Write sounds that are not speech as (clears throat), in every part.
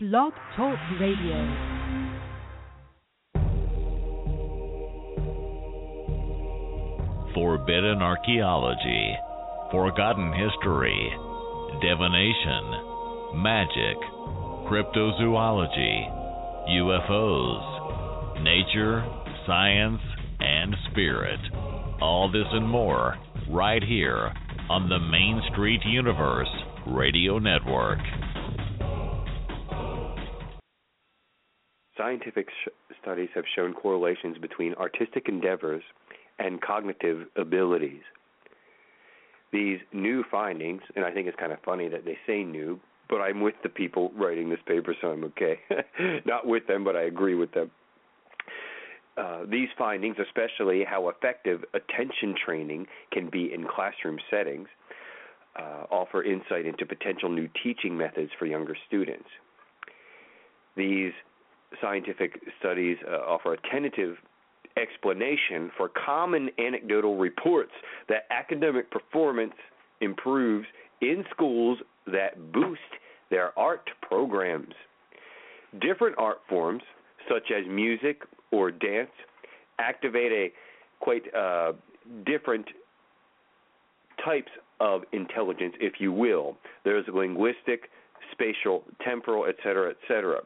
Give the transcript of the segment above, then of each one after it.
Blog Talk Radio. Forbidden archaeology, forgotten history, divination, magic, cryptozoology, UFOs, nature, science, and spirit. All this and more right here on the Main Street Universe Radio Network. Scientific sh- studies have shown correlations between artistic endeavors and cognitive abilities. These new findings, and I think it's kind of funny that they say new, but I'm with the people writing this paper, so I'm okay. (laughs) Not with them, but I agree with them. Uh, these findings, especially how effective attention training can be in classroom settings, uh, offer insight into potential new teaching methods for younger students. These scientific studies uh, offer a tentative explanation for common anecdotal reports that academic performance improves in schools that boost their art programs. Different art forms, such as music or dance, activate a quite uh, different types of intelligence, if you will. There's linguistic, spatial, temporal, etc., etc.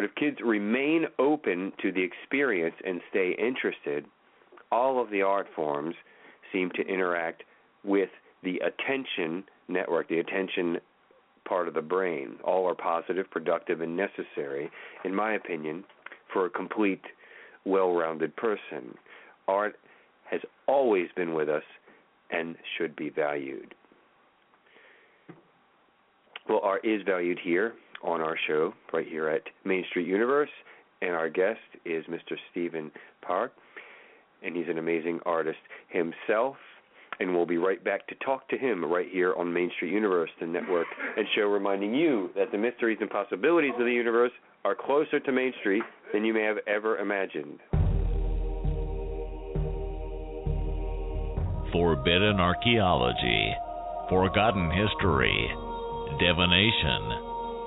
But if kids remain open to the experience and stay interested, all of the art forms seem to interact with the attention network, the attention part of the brain. All are positive, productive, and necessary, in my opinion, for a complete, well rounded person. Art has always been with us and should be valued. Well, art is valued here on our show, right here at Main Street Universe, and our guest is Mr. Steven Parke, and he's an amazing artist himself. And we'll be right back to talk to him right here on Main Street Universe, the network and show reminding you that the mysteries and possibilities of the universe are closer to Main Street than you may have ever imagined. Forbidden archaeology, forgotten history, divination,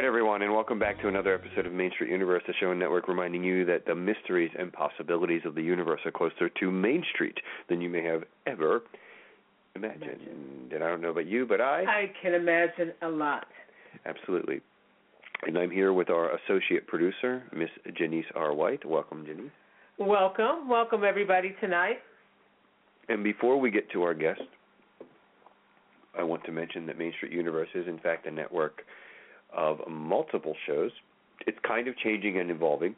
Right, everyone, and welcome back to another episode of Main Street Universe, the show and network reminding you that the mysteries and possibilities of the universe are closer to Main Street than you may have ever imagined. And I don't know about you, but I I can imagine a lot. absolutely. And I'm here with our associate producer, Miss Genise R. White. Welcome, Genise. Welcome, welcome everybody tonight. And before we get to our guest, I want to mention that Main Street Universe is, in fact, a network of multiple shows. It's kind of changing and evolving.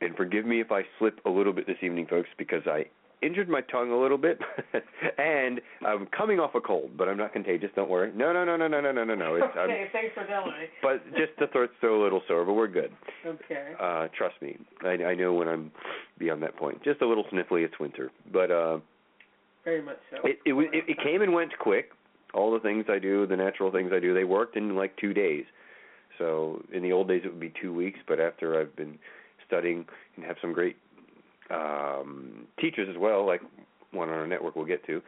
And forgive me if I slip a little bit this evening, folks, because I injured my tongue a little bit, (laughs) and I'm coming off a cold, but I'm not contagious. Don't worry. No, no, no, no, no, no, no, no, no. (laughs) Okay, I'm, thanks for telling me. (laughs) but just the throat's still a little sore, but we're good. Okay. Uh, trust me, I, I know when I'm beyond that point. Just a little sniffly. It's winter, but uh, Very much so. it it, it it came and went quick. All the things I do, the natural things I do, they worked in like two days. So in the old days it would be two weeks, but after I've been studying and have some great um teachers as well, like one on our network we'll get to,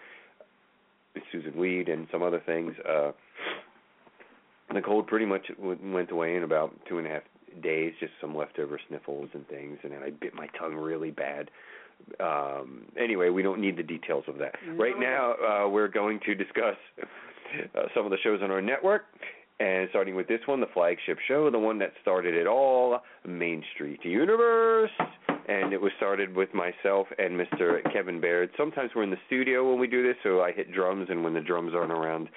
Susun Weed and some other things. Uh, the cold pretty much went away in about two and a half days, just some leftover sniffles and things, and then I bit my tongue really bad. Um, anyway, we don't need the details of that. Right now, uh, we're going to discuss uh, some of the shows on our network, and starting with this one, the flagship show, the one that started it all, Main Street Universe. And it was started with myself and Mr. Kevin Baird. Sometimes we're in the studio when we do this, so I hit drums, and when the drums aren't around,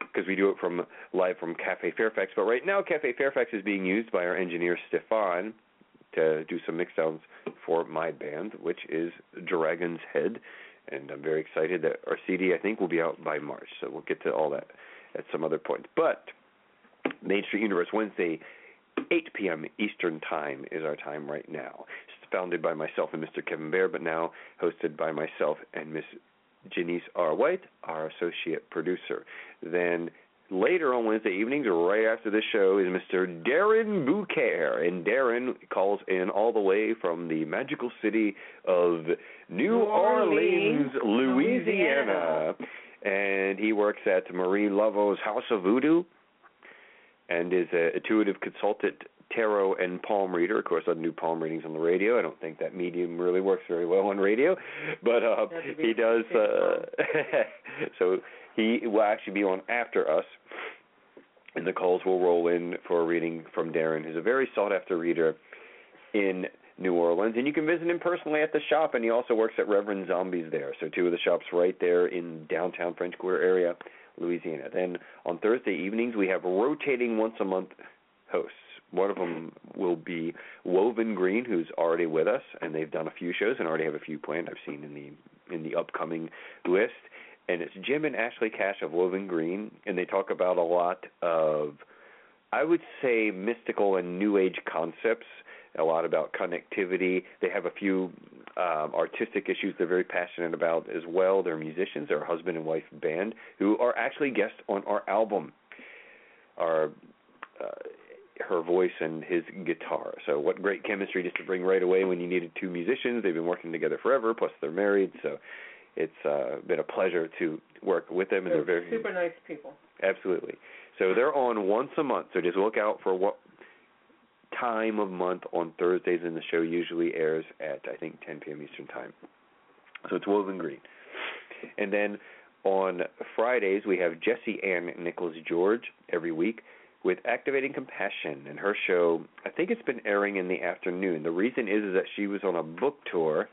because we do it from live from Cafe Fairfax. But right now, Cafe Fairfax is being used by our engineer Stefan to do some mix downs for my band, which is Dragon's Head, and I'm very excited that our CD I think will be out by March. So we'll get to all that at some other point. But Main Street Universe Wednesday, 8 p.m. Eastern Time is our time right now. It's founded by myself and Mr. Kevin Bear, but now hosted by myself and Miss Genise R. White, our associate producer. Then later on Wednesday evenings, right after this show, is Mr. Darren BuCare. And Darren calls in all the way from the magical city of New, New Orleans, Orleans, Louisiana. Louisiana. And he works at Marie Laveau's House of Voodoo and is an intuitive consultant tarot and palm reader. Of course, I do palm readings on the radio. I don't think that medium really works very well on radio, but uh, Have to be he does. Uh, (laughs) so he will actually be on after us, and the calls will roll in for a reading from Darren, who's a very sought-after reader in New Orleans, and you can visit him personally at the shop. And he also works at Reverend Zombies there. So two of the shops right there in downtown French Quarter area, Louisiana. Then on Thursday evenings we have rotating once a month hosts. One of them will be Woven Green, who's already with us, and they've done a few shows and already have a few planned. I've seen in the in the upcoming list, and it's Jim and Ashley Cash of Woven Green, and they talk about a lot of, I would say, mystical and new age concepts. A lot about connectivity. They have a few um, artistic issues they're very passionate about as well. They're musicians. They're a husband and wife band who are actually guests on our album. Our uh, her voice and his guitar. So what great chemistry just to bring right away when you needed two musicians. They've been working together forever. Plus they're married. So it's uh, been a pleasure to work with them, and they're They're very super nice people. Absolutely. So they're on once a month. So just look out for what time of month on Thursdays, and the show usually airs at I think 10 p.m. Eastern time. So it's Woven Green. And then on Fridays we have Jessie Ann Nichols George every week with Activating Compassion, and her show I think it's been airing in the afternoon. The reason is is that she was on a book tour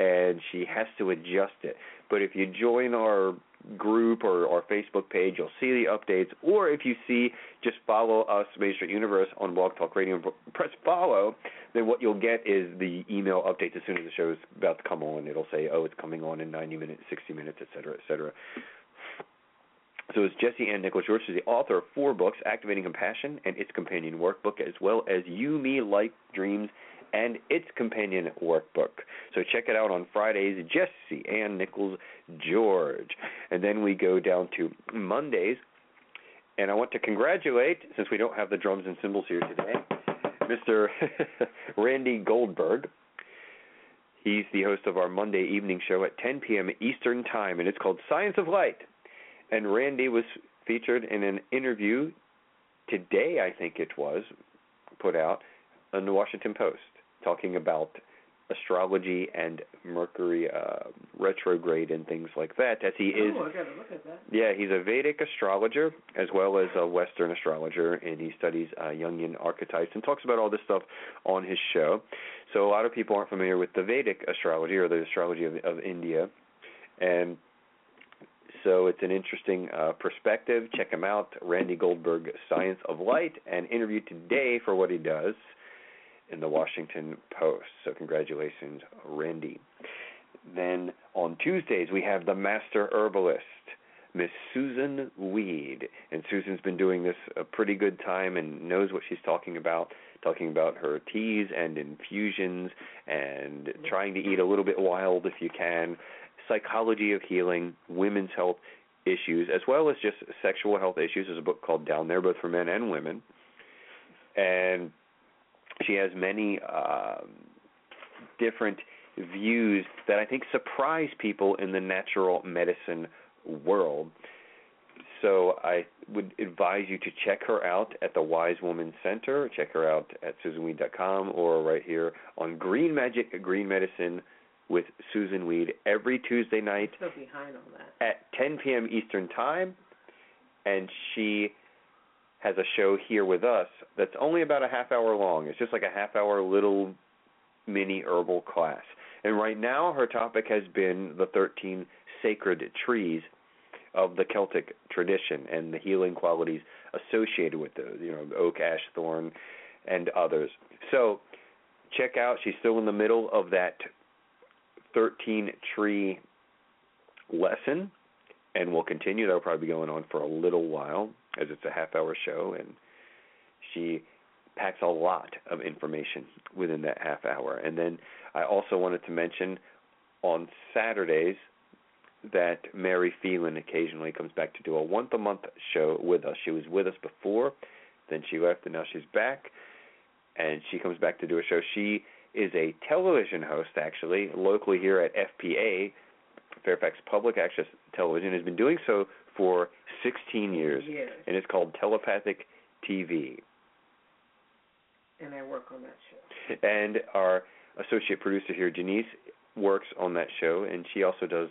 and she has to adjust it. But if you join our group or our Facebook page, you'll see the updates. Or if you see, just follow us, Main Street Universe, on Blog Talk Radio press follow, then what you'll get is the email updates as soon as the show is about to come on. It'll say, oh, it's coming on in 90 minutes, 60 minutes, et cetera, et cetera. So it's Jesse Ann Nichols George. She's the author of four books, Activating Compassion and its companion workbook, as well as You, Me, Life, Dreams, and its companion workbook. So check it out on Fridays, Jesse Ann Nichols George. And then we go down to Mondays, and I want to congratulate, since we don't have the drums and cymbals here today, Mr. (laughs) Randy Goldberg. He's the host of our Monday evening show at 10 p.m. Eastern Time, and it's called Science of Light. And Randy was featured in an interview today, I think it was, put out in the Washington Post, talking about astrology and Mercury uh, retrograde and things like that. As he is, oh, I gotta look at that. yeah, he's a Vedic astrologer as well as a Western astrologer, and he studies uh, Jungian archetypes and talks about all this stuff on his show. So a lot of people aren't familiar with the Vedic astrology or the astrology of, of India, and so it's an interesting uh, perspective. Check him out, Randy Goldberg, Science of Light, and interviewed today for what he does in the Washington Post. So congratulations, Randy. Then on Tuesdays we have the master herbalist, Miss Susun Weed, and Susan's been doing this a pretty good time and knows what she's talking about. Talking about her teas and infusions, and trying to eat a little bit wild if you can. Psychology of healing, women's health issues, as well as just sexual health issues. There's a book called Down There, both for men and women, and she has many uh, different views that I think surprise people in the natural medicine world. So I would advise you to check her out at the Wise Woman Center. Check her out at susunweed.com or right here on Green Magic Green Medicine with Susun Weed every Tuesday night So behind on that. at 10 p.m. Eastern Time. And she has a show here with us that's only about a half hour long. It's just like a half hour little mini herbal class. And right now, her topic has been the 13 sacred trees of the Celtic tradition and the healing qualities associated with those, you know, oak, ash, thorn, and others. So check out, she's still in the middle of that 13 tree lesson, and we'll continue. That'll probably be going on for a little while, as it's a half hour show, and she packs a lot of information within that half hour. And then I also wanted to mention on Saturdays that Mary Phelan occasionally comes back to do a once a month show with us. She was with us before, then she left, and now she's back, and she comes back to do a show. She is a television host, actually, locally here at FPA, Fairfax Public Access Television, has been doing so for 16 years, Years. and it's called Telepathic TV. And I work on that show. And our associate producer here, Genise, works on that show, and she also does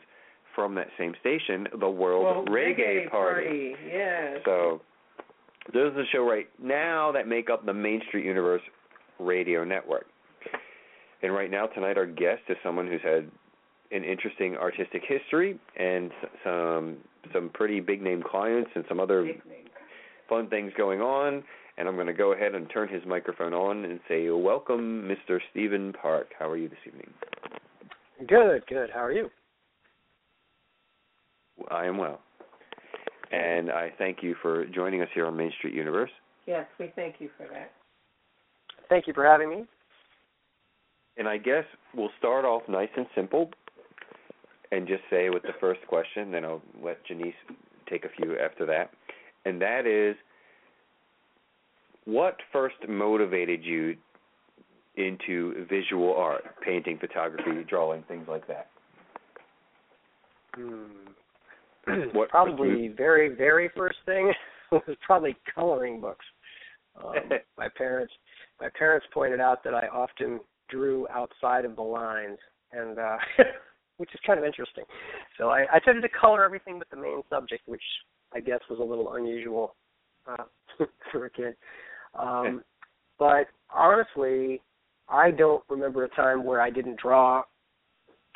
from that same station the World well, Reggae, Party. Yes. So those are the show right now that make up the Main Street Universe radio network. And right now tonight our guest is someone who's had an interesting artistic history and some some pretty big name clients and some other fun things going on. And I'm going to go ahead and turn his microphone on and say, "Welcome, Mr. Steven Parke. How are you this evening?" Good, good. How are you? I am well, and I thank you for joining us here on Main Street Universe. Yes, we thank you for that. Thank you for having me. And I guess we'll start off nice and simple and just say with the first question, then I'll let Genise take a few after that. And that is what first motivated you into visual art, painting, photography, drawing, things like that? Hmm. (clears throat) What- probably very, very first thing (laughs) was probably coloring books. Um, (laughs) my parents, my parents pointed out that I often drew outside of the lines, and uh, (laughs) which is kind of interesting. So I, I tended to color everything but the main subject, which I guess was a little unusual uh, (laughs) for a kid. Um, but honestly, I don't remember a time where I didn't draw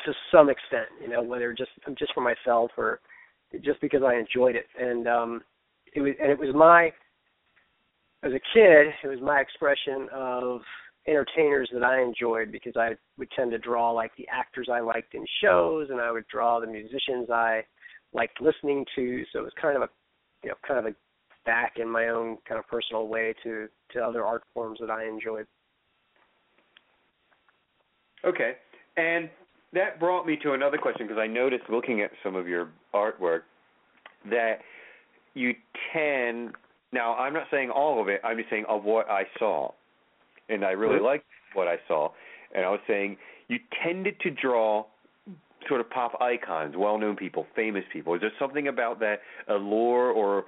to some extent. You know, whether just just for myself or just because I enjoyed it. And um, it was and it was my as a kid, it was my expression of entertainers that I enjoyed because I would tend to draw like the actors I liked in shows, and I would draw the musicians I liked listening to. So it was kind of a, you know, kind of a back in my own kind of personal way to to other art forms that I enjoyed. Okay. And that brought me to another question because I noticed looking at some of your artwork that you tend now I'm not saying all of it, I'm just saying of what I saw. And I really liked what I saw. And I was saying you tended to draw sort of pop icons, well known people, famous people. Is there something about that allure or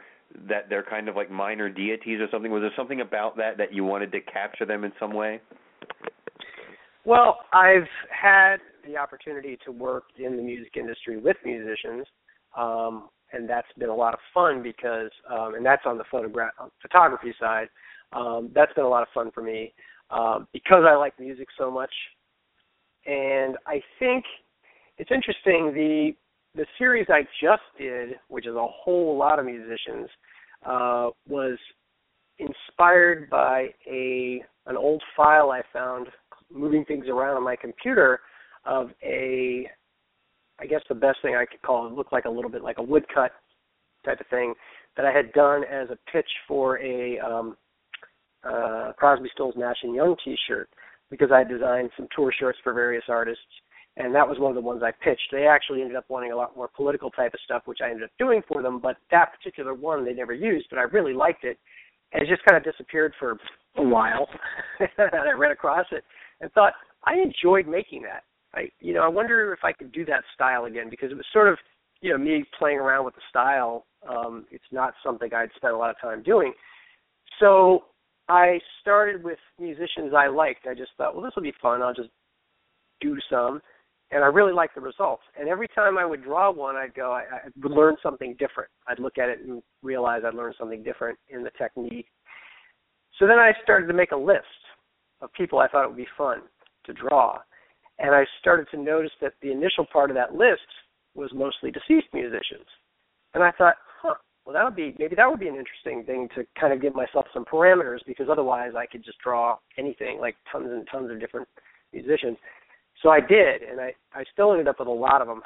that they're kind of like minor deities or something? Was there something about that that you wanted to capture them in some way? Well, I've had the opportunity to work in the music industry with musicians, um, and that's been a lot of fun because, um, and that's on the photograph photography side. Um, that's been a lot of fun for me um, because I like music so much, and I think it's interesting the the series I just did, which is a whole lot of musicians, uh, was inspired by a an old file I found moving things around on my computer of a I guess the best thing I could call it looked like a little bit like a woodcut type of thing that I had done as a pitch for a um, uh, Crosby, Stills, Nash and Young T-shirt because I designed some tour shirts for various artists, and that was one of the ones I pitched. They actually ended up wanting a lot more political type of stuff, which I ended up doing for them. But that particular one they never used, but I really liked it, and it just kind of disappeared for a while. (laughs) and I ran across it and thought I enjoyed making that. I, you know, I wonder if I could do that style again because it was sort of, you know, me playing around with the style. Um, it's not something I'd spent a lot of time doing. So I started with musicians I liked. I just thought, well, this will be fun. I'll just do some, and I really liked the results. And every time I would draw one, I'd go, I, I would learn something different. I'd look at it and realize I'd learned something different in the technique. So then I started to make a list of people I thought it would be fun to draw, and I started to notice that the initial part of that list was mostly deceased musicians. And I thought, well that would be maybe that would be an interesting thing to kind of give myself some parameters because otherwise I could just draw anything like tons and tons of different musicians. So I did, and I I still ended up with a lot of them,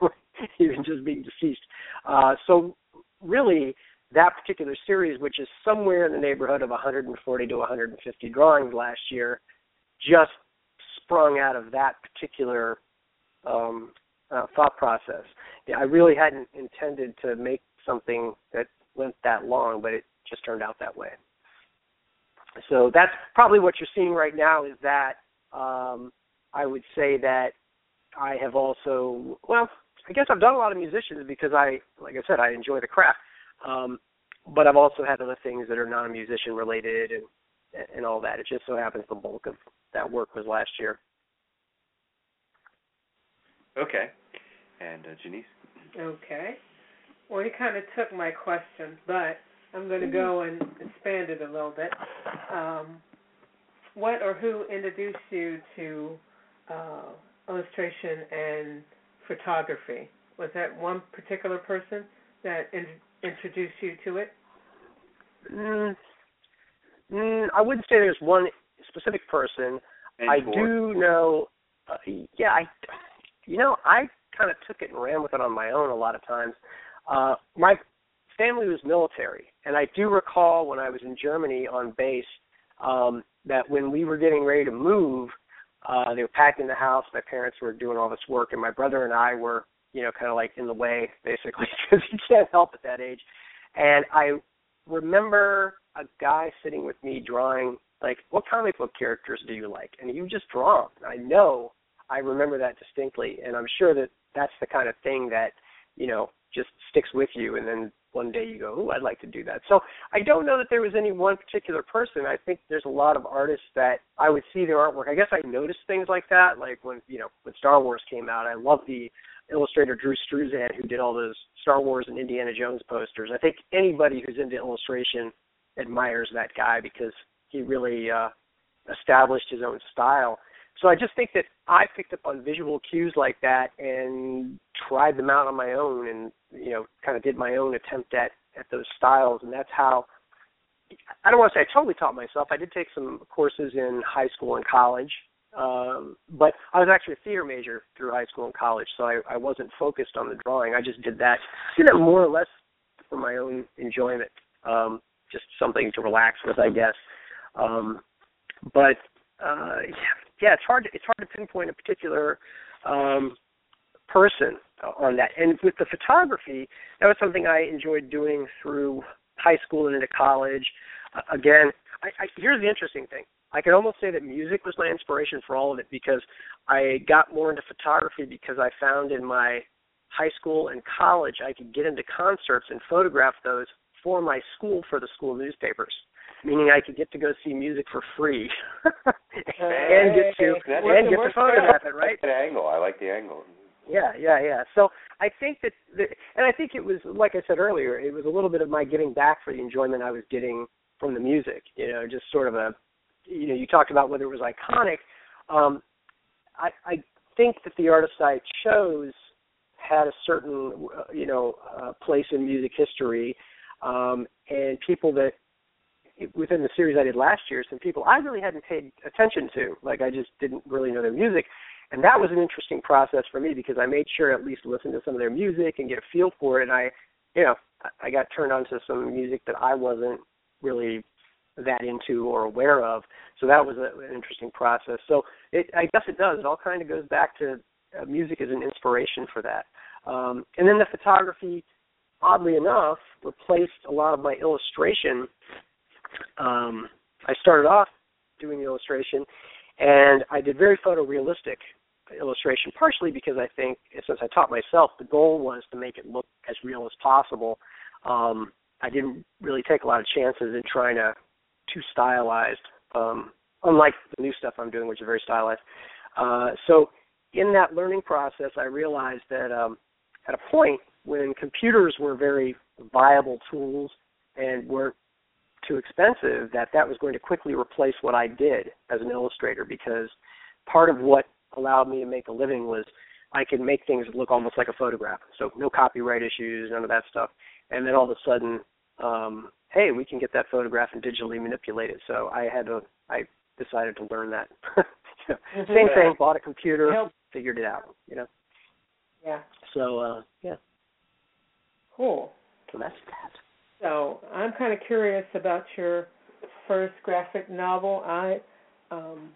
(laughs) even just being deceased. Uh, so really, that particular series, which is somewhere in the neighborhood of 140 to 150 drawings last year, just sprung out of that particular um, uh, thought process. Yeah, I really hadn't intended to make something that went that long, but it just turned out that way. So that's probably what you're seeing right now is that um, I would say that I have also, well, I guess I've done a lot of musicians because I, like I said, I enjoy the craft. Um, but I've also had other things that are non-musician related and and all that. It just so happens the bulk of that work was last year. Okay. And uh, Genise? Okay. Well, he kind of took my question, but I'm going to go and expand it a little bit. Um, what or who introduced you to uh, illustration and photography? Was that one particular person that in- introduced you to it? Mm, mm, I wouldn't say there's one specific person. I do know. Uh, yeah, I. You know, I kind of took it and ran with it on my own a lot of times. Uh, my family was military, and I do recall when I was in Germany on base um, that when we were getting ready to move, uh, they were packing the house. My parents were doing all this work, and my brother and I were, you know, kind of like in the way, (laughs) basically, because you can't help at that age. And I remember a guy sitting with me drawing like what comic book characters do you like and you just draw them i know i remember that distinctly and i'm sure that that's the kind of thing that you know just sticks with you and then one day you go oh i'd like to do that so i don't know that there was any one particular person i think there's a lot of artists that i would see their artwork i guess i noticed things like that like when you know when star wars came out i love the illustrator Drew Struzan, who did all those Star Wars and Indiana Jones posters. I think anybody who's into illustration admires that guy because he really uh, established his own style. So I just think that I picked up on visual cues like that and tried them out on my own, and you know, kind of did my own attempt at at those styles, and that's how. I don't want to say I totally taught myself. I did take some courses in high school and college, um, but I was actually a theater major through high school and college, so I, I wasn't focused on the drawing. I just did that, did that more or less for my own enjoyment, um, just something to relax with, I guess. Um, but uh, yeah, it's hard. To, it's hard to pinpoint a particular um, person on that. And with the photography, that was something I enjoyed doing through high school and into college. Uh, again, I, I, here's the interesting thing. I could almost say that music was my inspiration for all of it because I got more into photography because I found in my high school and college I could get into concerts and photograph those for my school for the school newspapers. Meaning I could get to go see music for free (laughs) and get to That's and get to photograph it, right? That (laughs) angle. I like the angle. Yeah, yeah, yeah. So I think that, the, and I think it was, like I said earlier, it was a little bit of my getting back for the enjoyment I was getting from the music. You know, just sort of a you know, you talked about whether it was iconic. Um, I, I think that the artists I chose had a certain, uh, you know, uh, place in music history, um, and people that within the series I did last year, some people I really hadn't paid attention to, like I just didn't really know their music, and that was an interesting process for me because I made sure at least listen to some of their music and get a feel for it. And I, you know, I got turned on to some music that I wasn't really that into or aware of. So that was a, an interesting process. So it, I guess it does. It all kind of goes back to uh, music as an inspiration for that. Um, and then the photography, oddly enough, replaced a lot of my illustration. Um, I started off doing the illustration, and I did very photorealistic illustration, partially because I think since I taught myself, the goal was to make it look as real as possible. Um, I didn't really take a lot of chances in trying to too stylized, um, unlike the new stuff I'm doing, which is very stylized. Uh, so in that learning process, I realized that um, at a point when computers were very viable tools and weren't too expensive, that that was going to quickly replace what I did as an illustrator because part of what allowed me to make a living was I could make things look almost like a photograph. So no copyright issues, none of that stuff. And then all of a sudden, um, hey, we can get that photograph and digitally manipulate it. So I had to, I decided to learn that. (laughs) Mm-hmm. Same thing, bought a computer, figured it out, you know. Yeah. So uh yeah. Cool. So that's that. So I'm kind of curious about your first graphic novel, I um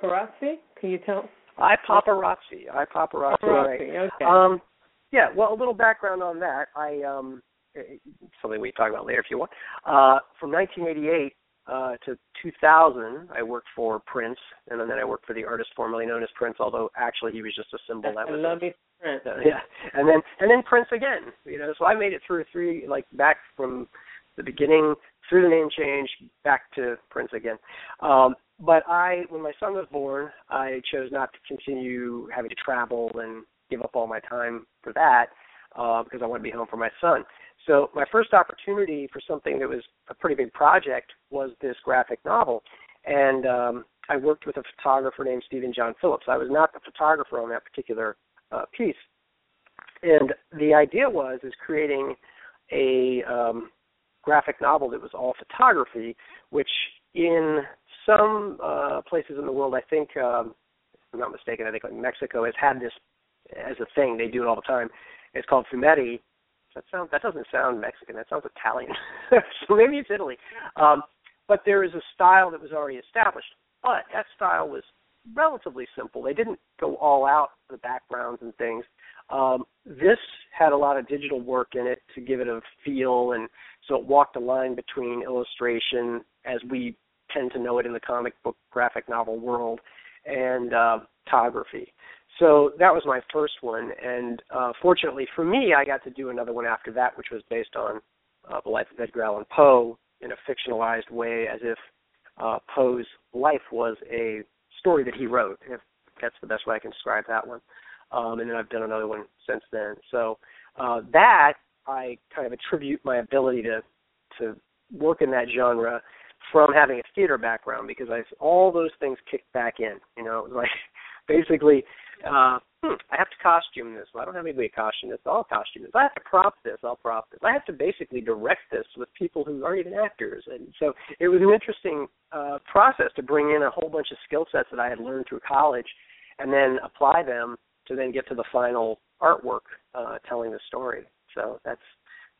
Paparazzi. Can you tell? I paparazzi. I paparazzi. Paparazzi. Okay. Um, yeah. Well, a little background on that. I um, something we can talk about later if you want. Uh, from 1988 uh, to 2000, I worked for Prince, and then I worked for the artist formerly known as Prince, although actually he was just a symbol. That I was love me Prince. uh, (laughs) yeah, and then and then Prince again. You know, so I made it through three like back from the beginning through the name change back to Prince again. Um, but I, when my son was born, I chose not to continue having to travel and give up all my time for that uh, because I want to be home for my son. So my first opportunity for something that was a pretty big project was this graphic novel, and um, I worked with a photographer named Stephen John Phillips. I was not the photographer on that particular uh, piece, and the idea was is creating a um, graphic novel that was all photography, which in some uh, places in the world, I think, um, if I'm not mistaken, I think like Mexico has had this as a thing. They do it all the time. It's called fumetti. That sounds that doesn't sound Mexican. That sounds Italian. (laughs) so maybe it's Italy. Um, but there is a style that was already established. But that style was relatively simple. They didn't go all out the backgrounds and things. Um, this had a lot of digital work in it to give it a feel, and so it walked a line between illustration, as we tend to know it in the comic book graphic novel world, and uh, photography. So that was my first one, and uh, fortunately for me, I got to do another one after that, which was based on uh, the life of Edgar Allan Poe in a fictionalized way, as if uh, Poe's life was a story that he wrote. If that's the best way I can describe that one. Um, and then I've done another one since then. So uh, that I kind of attribute my ability to to work in that genre from having a theater background because I all those things kicked back in. You know, it was like (laughs) basically uh, hmm, I have to costume this. Well, I don't have anybody to costume this. I'll costume this. I have to prop this. I'll prop this. I have to basically direct this with people who aren't even actors. And so it was an interesting uh, process to bring in a whole bunch of skill sets that I had learned through college, and then apply them to then get to the final artwork uh, telling the story. So that's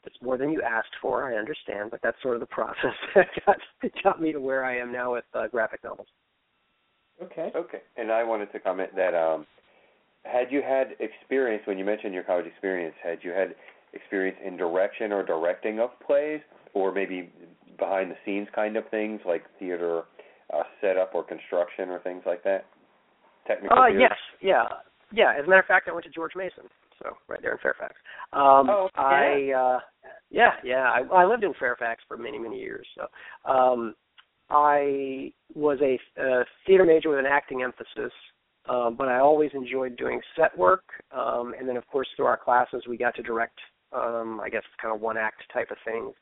that's more than you asked for. I understand, but that's sort of the process (laughs) that got got me to where I am now with uh, graphic novels. Okay. Okay. And I wanted to comment that um, had you had experience when you mentioned your college experience, had you had experience in direction or directing of plays, or maybe behind the scenes kind of things like theater uh, setup or construction or things like that? Technical. Uh, theater? yes, yeah, yeah. As a matter of fact, I went to George Mason, so right there in Fairfax. Um, Oh, yeah. I uh, yeah, yeah. I, I lived in Fairfax for many, many years. So um, I was a, a theater major with an acting emphasis, um, but I always enjoyed doing set work. Um, and then, of course, through our classes, we got to direct, um, I guess, kind of one act type of things.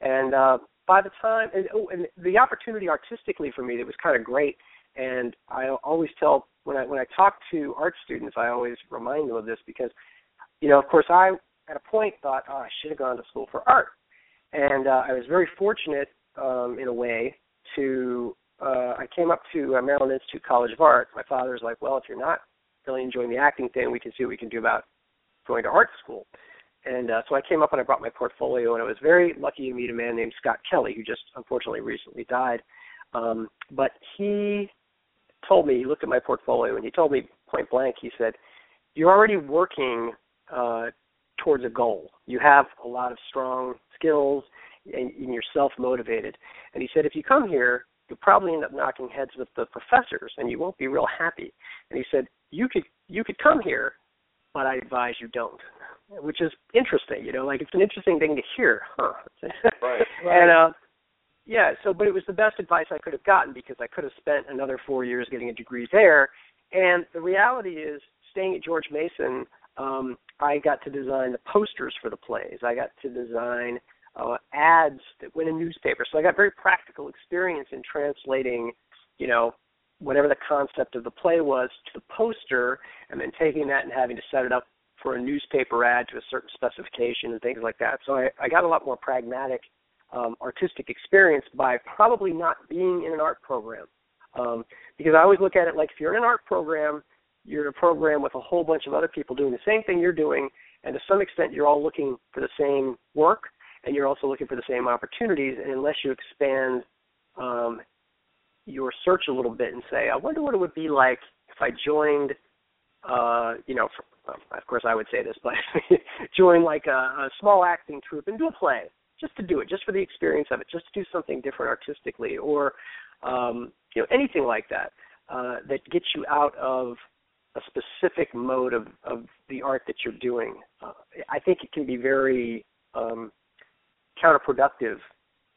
And uh, by the time, and, oh, and the opportunity artistically for me, that was kind of great. And I always tell when I when I talk to art students, I always remind them of this because, you know, of course, I at a point thought, oh, I should have gone to school for art, and uh, I was very fortunate um, in a way to. Uh, I came up to uh, Maryland Institute College of Art. My father's like, well, if you're not really enjoying the acting thing. We can see what we can do about going to art school. And uh, so I came up and I brought my portfolio, and I was very lucky to meet a man named Scott Kelly, who just unfortunately recently died. Um, but he told me, he looked at my portfolio, and he told me point blank, he said, You're already working uh, towards a goal. You have a lot of strong skills, and, and you're self motivated. And he said, If you come here, you'll probably end up knocking heads with the professors, and you won't be real happy. And he said, You could you could come here, but I advise you don't which is interesting. You know, like it's an interesting thing to hear, huh? (laughs) right. And uh, yeah. So, but it was the best advice I could have gotten because I could have spent another four years getting a degree there. And the reality is, staying at George Mason, um, I got to design the posters for the plays. I got to design uh, ads that went in newspapers. So I got very practical experience in translating, you know, whatever the concept of the play was to the poster, and then taking that and having to set it up for a newspaper ad to a certain specification and things like that. So I, I got a lot more pragmatic um, artistic experience by probably not being in an art program. Um, because I always look at it like if you're in an art program, you're in a program with a whole bunch of other people doing the same thing you're doing, and to some extent you're all looking for the same work and you're also looking for the same opportunities. And unless you expand um, your search a little bit and say, I wonder what it would be like if I joined, uh, you know, well, of course I would say this, but (laughs) join like a, a small acting troupe and do a play just to do it, just for the experience of it, just to do something different artistically, or um, you know anything like that uh, that gets you out of a specific mode of, of the art that you're doing. Uh, I think it can be very um, counterproductive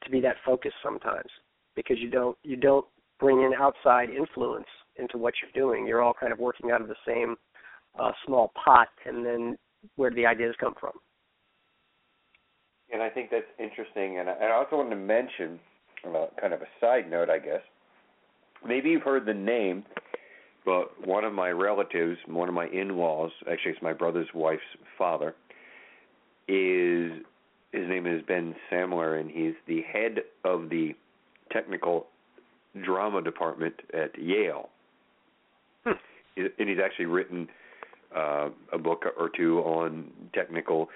to be that focused sometimes because you don't you don't bring in outside influence into what you're doing. You're all kind of working out of the same a small pot, and then where do the ideas come from? And I think that's interesting. And I, and I also wanted to mention, uh, kind of a side note, I guess. Maybe you've heard the name, but one of my relatives, one of my in-laws, actually it's my brother's wife's father, is his name is Ben Sammler, and he's the head of the technical drama department at Yale. Hmm. And he's actually written uh, a book or two on technical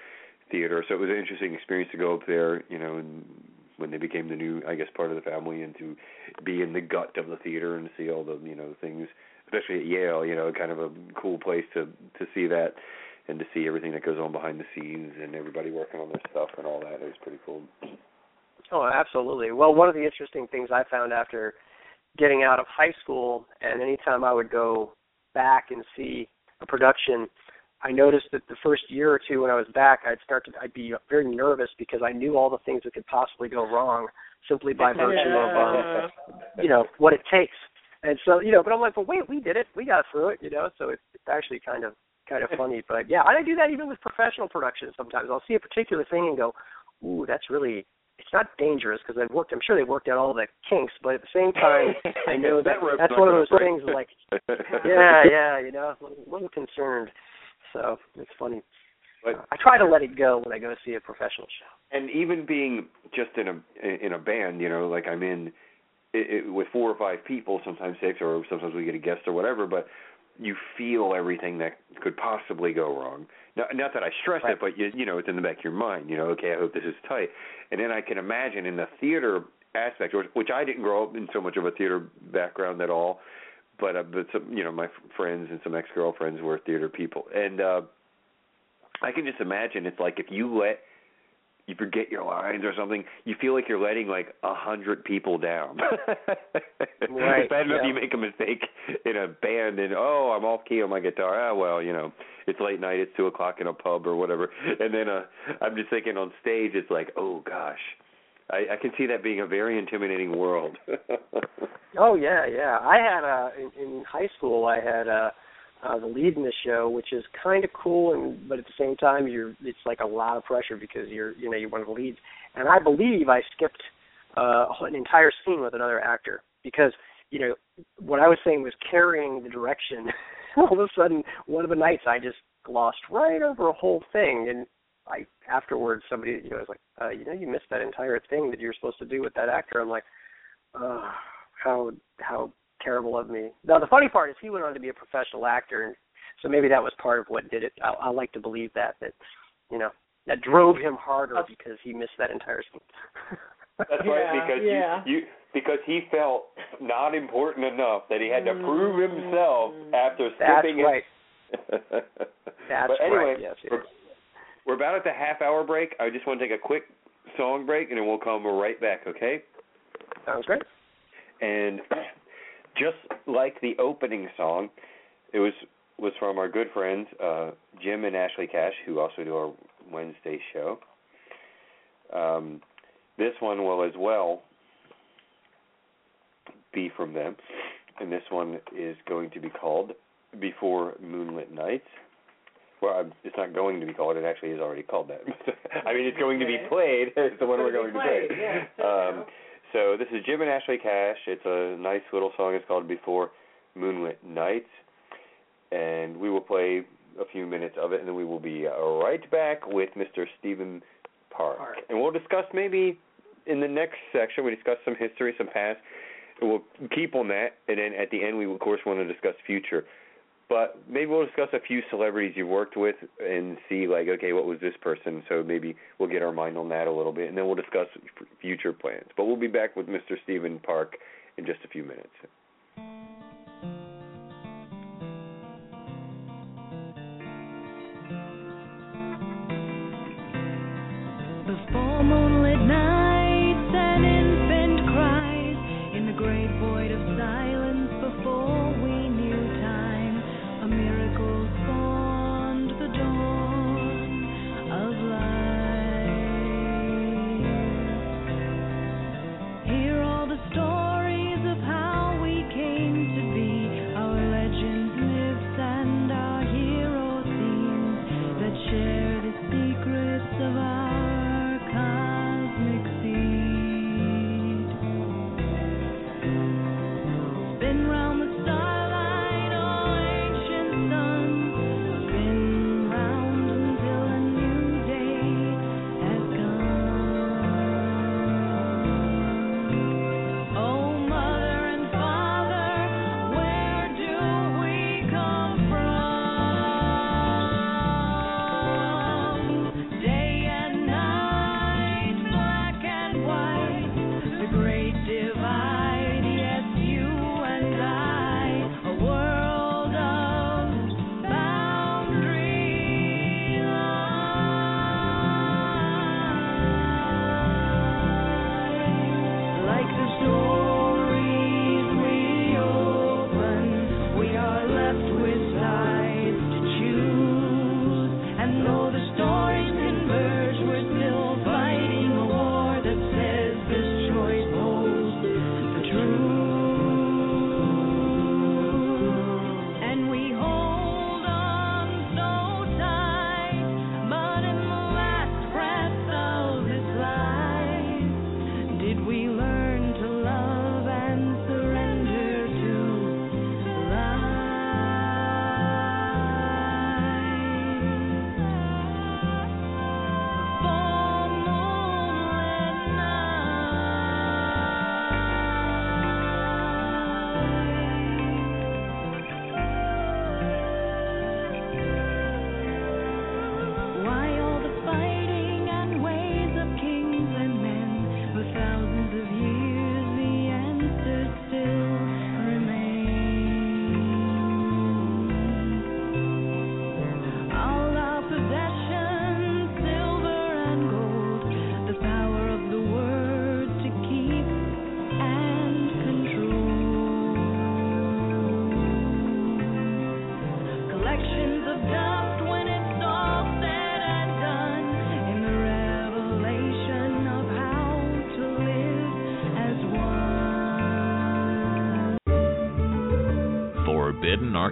theater. So it was an interesting experience to go up there, you know, and when they became the new, I guess, part of the family, and to be in the gut of the theater and see all the, you know, things, especially at Yale, you know, kind of a cool place to to see that and to see everything that goes on behind the scenes and everybody working on their stuff and all that. It was pretty cool. Oh, absolutely. Well, one of the interesting things I found after getting out of high school, and anytime I would go back and see a production, I noticed that the first year or two when I was back, I'd start to I'd be very nervous because I knew all the things that could possibly go wrong simply by (laughs) virtue yeah. of um, you know what it takes. And so you know, but I'm like, well, wait, we did it, we got through it, you know. So it's, it's actually kind of kind of (laughs) funny, but yeah, I do that even with professional productions. Sometimes I'll see a particular thing and go, ooh, that's really it's not dangerous because I've worked. I'm sure they worked out all the kinks, but at the same time, (laughs) I know that that's one of those things. Like, (laughs) yeah, yeah, you know, a little concerned. So it's funny. But I try to let it go when I go see a professional show. And even being just in a in a band, you know, like I'm in it, it, with four or five people, sometimes six, or sometimes we get a guest or whatever. But you feel everything that could possibly go wrong. Not, not that I stress right. it, but you, you know, it's in the back of your mind. You know, okay, I hope this is tight. And then I can imagine in the theater aspect, which I didn't grow up in so much of a theater background at all, but uh, but some, you know, my friends and some ex girlfriends were theater people, and uh I can just imagine it's like if you let you forget your lines or something, you feel like you're letting like a hundred people down. (laughs) right. It's bad enough yeah. you make a mistake in a band and oh, I'm off key on my guitar. Ah, well, you know, it's late night, it's two o'clock in a pub or whatever. And then uh I'm just thinking on stage, it's like, oh gosh, I, I can see that being a very intimidating world. (laughs) oh yeah, yeah. I had a in, in high school, I had uh uh, the lead in the show, which is kind of cool, and but at the same time, you're it's like a lot of pressure because you're you know you're one of the leads. And I believe I skipped uh, an entire scene with another actor because you know what I was saying was carrying the direction. (laughs) All of a sudden, one of the nights I just glossed right over a whole thing, and I afterwards somebody you know was like, uh, you know, you missed that entire thing that you're supposed to do with that actor. I'm like, uh, how how terrible of me. Now the funny part is he went on to be a professional actor, and so maybe that was part of what did it. I, I like to believe that that you know that drove him harder because he missed that entire scene. (laughs) That's Yeah, right, because yeah. you, you because he felt not important enough that he had to prove himself mm. after That's slipping. in- right. (laughs) That's but anyway, right. Yes, yes. we're, we're about at the half hour break. I just want to take a quick song break, and then we'll come right back. Okay? Sounds great. And just like the opening song, it was was from our good friends uh, Jim and Ashley Cash, who also do our Wednesday show. Um, this one will as well be from them, and this one is going to be called "Before Moonlit Nights." Well, I'm- it's not going to be called; it actually is already called that. (laughs) I mean, it's going to be played. It's the one we're Going to play. Um, so this is Jim and Ashley Cash. It's a nice little song. It's called Before Moonlit Nights. And we will play a few minutes of it, and then we will be right back with Mr. Steven Parke. Parke. And we'll discuss maybe in the next section, we discuss some history, some past, we'll keep on that. And then at the end, we, of course, want to discuss future. But maybe we'll discuss a few celebrities you've worked with and see, like, okay, what was this person? So maybe we'll get our mind on that a little bit, and then we'll discuss future plans. But we'll be back with Mr. Steven Parke in just a few minutes.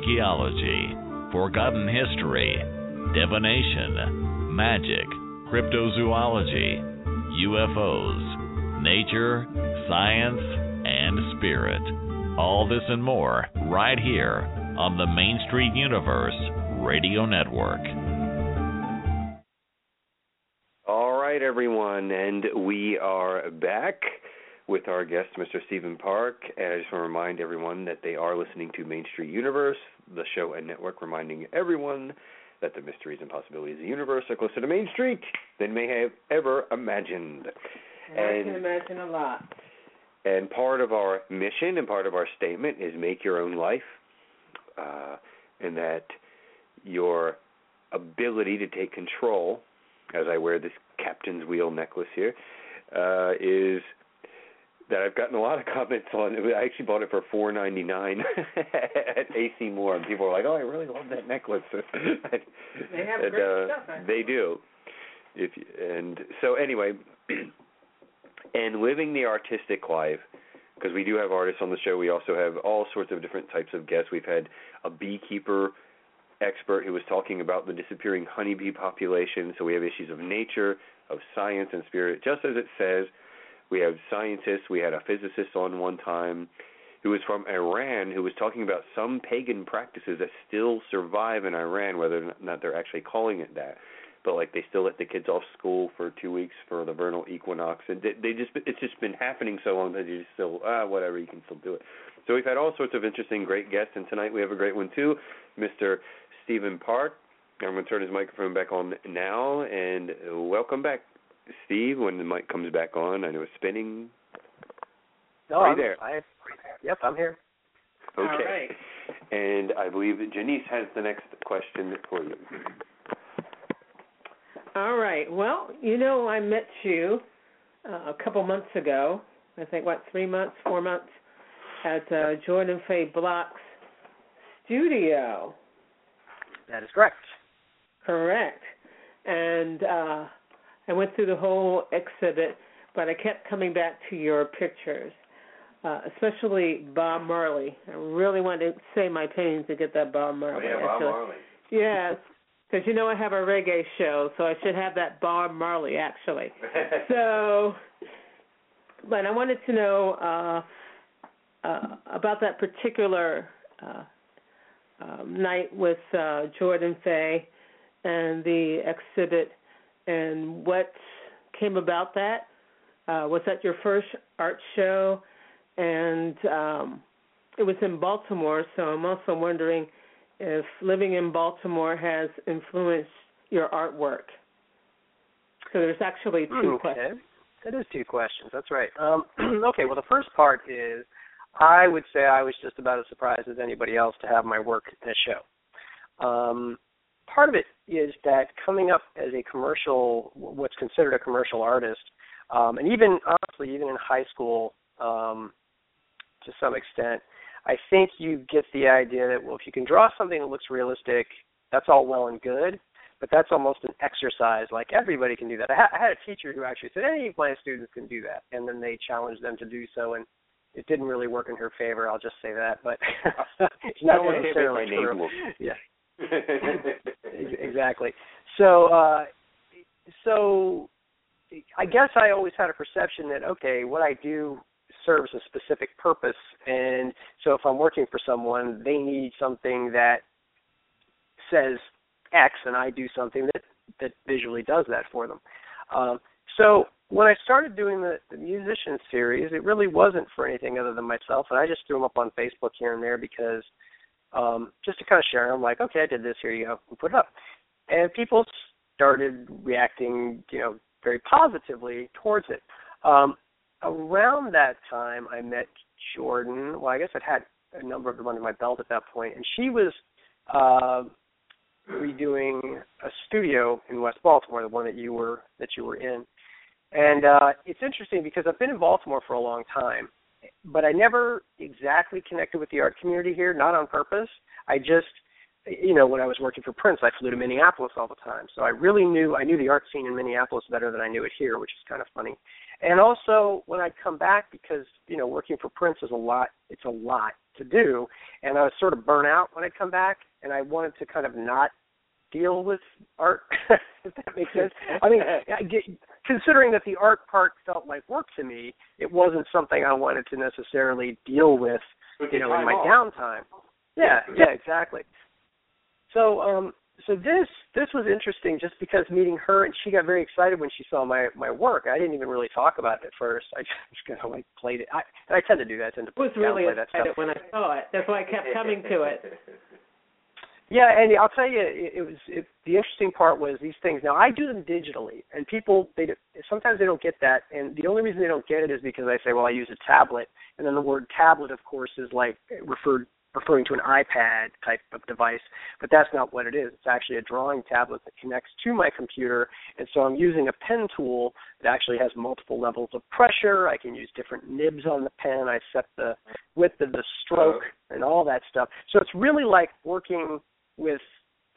Archaeology, forgotten history, divination, magic, cryptozoology, UFOs, nature, science, and spirit. All this and more right here on the Main Street Universe Radio Network. All right, everyone, and we are back with our guest, Mr. Steven Parke. And I just want to remind everyone that they are listening to Main Street Universe, the show and network, reminding everyone that the mysteries and possibilities of the universe are closer to Main Street than may have ever imagined. And I can imagine a lot. And part of our mission and part of our statement is make your own life, uh, and that your ability to take control, as I wear this captain's wheel necklace here, uh, is that I've gotten a lot of (laughs) comments on. I actually bought it for four ninety nine (laughs) at AC Moore, and people are like, "Oh, I really love that necklace." (laughs) They have and, great uh, stuff. I They do. If you, and so anyway, (clears throat) and living the artistic life, because we do have artists on the show. We also have all sorts of different types of guests. We've had a beekeeper expert who was talking about the disappearing honeybee population. So we have issues of nature, of science and spirit, just as it says. We have scientists. We had a physicist on one time who was from Iran who was talking about some pagan practices that still survive in Iran, whether or not they're actually calling it that. But like they still let the kids off school for two weeks for the vernal equinox, and they, they just it's just been happening so long that you just still ah whatever you can still do it. So we've had all sorts of interesting, great guests, and tonight we have a great one too, Mr. Steven Parke. I'm going to turn his microphone back on now, and welcome back, Steve. When the mic comes back on, I know it's spinning. No, Are you I'm, there? I, yep, I'm here. Okay. All right. And I believe that Genise has the next question for you. All right. Well, you know, I met you uh, a couple months ago. I think what three months, four months at uh, Jordan Fay Block's studio. That is correct. Correct. And uh, I went through the whole exhibit, but I kept coming back to your pictures, uh, especially Bob Marley. I really wanted to say my pains to get that Bob Marley. Yeah, actually. Marley. Yes, because you know I have a reggae show, so I should have that Bob Marley actually. (laughs) So, but I wanted to know uh, uh, about that particular uh, um, night with uh, Jordan Fay and the exhibit, and what came about that. Uh, was that your first art show? And um, it was in Baltimore, so I'm also wondering if living in Baltimore has influenced your artwork. So there's actually two Hmm, questions. That is two questions. That's right. Um, (clears throat) okay. Well, the first part is, I would say I was just about as surprised as anybody else to have my work in a show. Um, part of it is that coming up as a commercial, what's considered a commercial artist, um, and even honestly, even in high school, um, to some extent, I think you get the idea that well, if you can draw something that looks realistic, that's all well and good, but that's almost an exercise. Like everybody can do that. I, ha- I had a teacher who actually said any of my students can do that, and then they challenged them to do so, and it didn't really work in her favor. I'll just say that, but (laughs) (laughs) it's not No one can't make necessarily true. Yeah, exactly. So, uh, so I guess I always had a perception that okay, what I do serves a specific purpose, and so if I'm working for someone, they need something that says X, and I do something that that visually does that for them. Um, so when I started doing the, the musician series, it really wasn't for anything other than myself, and I just threw them up on Facebook here and there because um, just to kind of share. I'm like, okay, I did this. Here you go, and put it up. And people started reacting, you know, very positively towards it. Um, around that time, I met Jordan. Well, I guess I'd had a number of them under my belt at that point, and she was uh, redoing a studio in West Baltimore, the one that you were that you were in. And uh, it's interesting because I've been in Baltimore for a long time, but I never exactly connected with the art community here, not on purpose. I just, you know, when I was working for Prince, I flew to Minneapolis all the time, so I really knew I knew the art scene in Minneapolis better than I knew it here, which is kind of funny. And also when I'd come back because you know working for Prince is a lot. It's a lot to do, and I was sort of burnt out when I come back, and I wanted to kind of not deal with art. (laughs) if that makes sense. I mean, I get, considering that the art part felt like work to me, it wasn't something I wanted to necessarily deal with, you know, in my off. downtime. Yeah, yeah, exactly. So, um, so this this was interesting just because meeting her and she got very excited when she saw my my work. I didn't even really talk about it at first. I (laughs) just kind of like played it. I I tend to do that. I tend to was really downplay that stuff. excited when I saw it. That's why I kept coming to it. (laughs) Yeah, and I'll tell you, it, it was it, the interesting part was these things. Now I do them digitally, and people they sometimes they don't get that, and the only reason they don't get it is because I say, well, I use a tablet, and then the word tablet, of course, is like referred referring to an iPad type of device, but that's not what it is. It's actually a drawing tablet that connects to my computer, and so I'm using a pen tool that actually has multiple levels of pressure. I can use different nibs on the pen. I set the width of the stroke oh. and all that stuff. So it's really like working with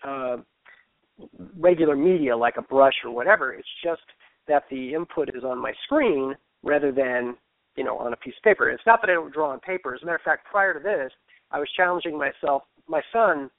uh, regular media like a brush or whatever. It's just that the input is on my screen rather than you know on a piece of paper. It's not that I don't draw on paper. As a matter of fact, prior to this, I was challenging myself. My son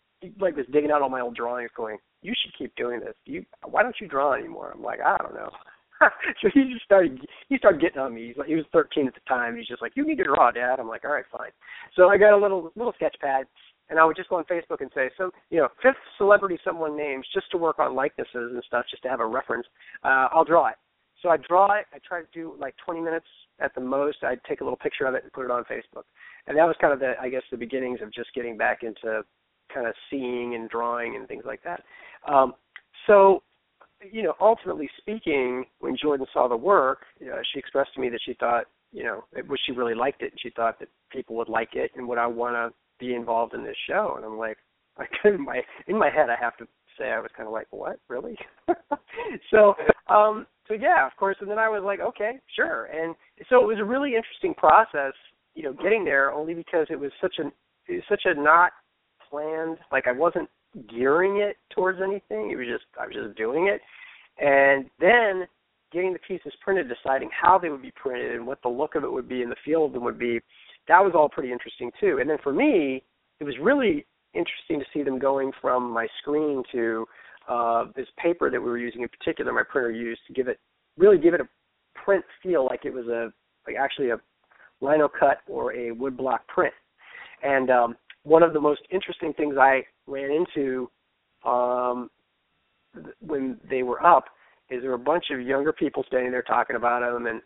like was digging out all my old drawings, going, "You should keep doing this. You why don't you draw anymore?" I'm like, I don't know. (laughs) so he just started he started getting on me. He's like, he was 13 at the time. He's just like, "You need to draw, Dad." I'm like, "All right, fine." So I got a little little sketch pad, and I would just go on Facebook and say, "So you know, fifth celebrity someone names just to work on likenesses and stuff, just to have a reference. Uh, I'll draw it." So I draw it. I try to do like 20 minutes at the most. I'd take a little picture of it and put it on Facebook and that was kind of the I guess the beginnings of just getting back into kind of seeing and drawing and things like that. Um, so, you know, ultimately speaking, when Jordan saw the work, you know, she expressed to me that she thought, you know, it was she really liked it, and she thought that people would like it, and would I want to be involved in this show? And I'm like, (laughs) I in my in my head, I have to say I was kind of like, what, really? (laughs) so, um, so yeah, of course. And then I was like, okay, sure. And so it was a really interesting process you know getting there only because it was such an it was such a not planned like I wasn't gearing it towards anything. It was just I was just doing it, and then getting the pieces printed, deciding how they would be printed and what the look of it would be and the feel of them would be. That was all pretty interesting too. And then for me, it was really interesting to see them going from my screen to uh, this paper that we were using in particular. My printer used to give it really give it a print feel like it was a like actually a lino cut or a woodblock print. And um, one of the most interesting things I ran into um, when they were up is there were a bunch of younger people standing there talking about them, and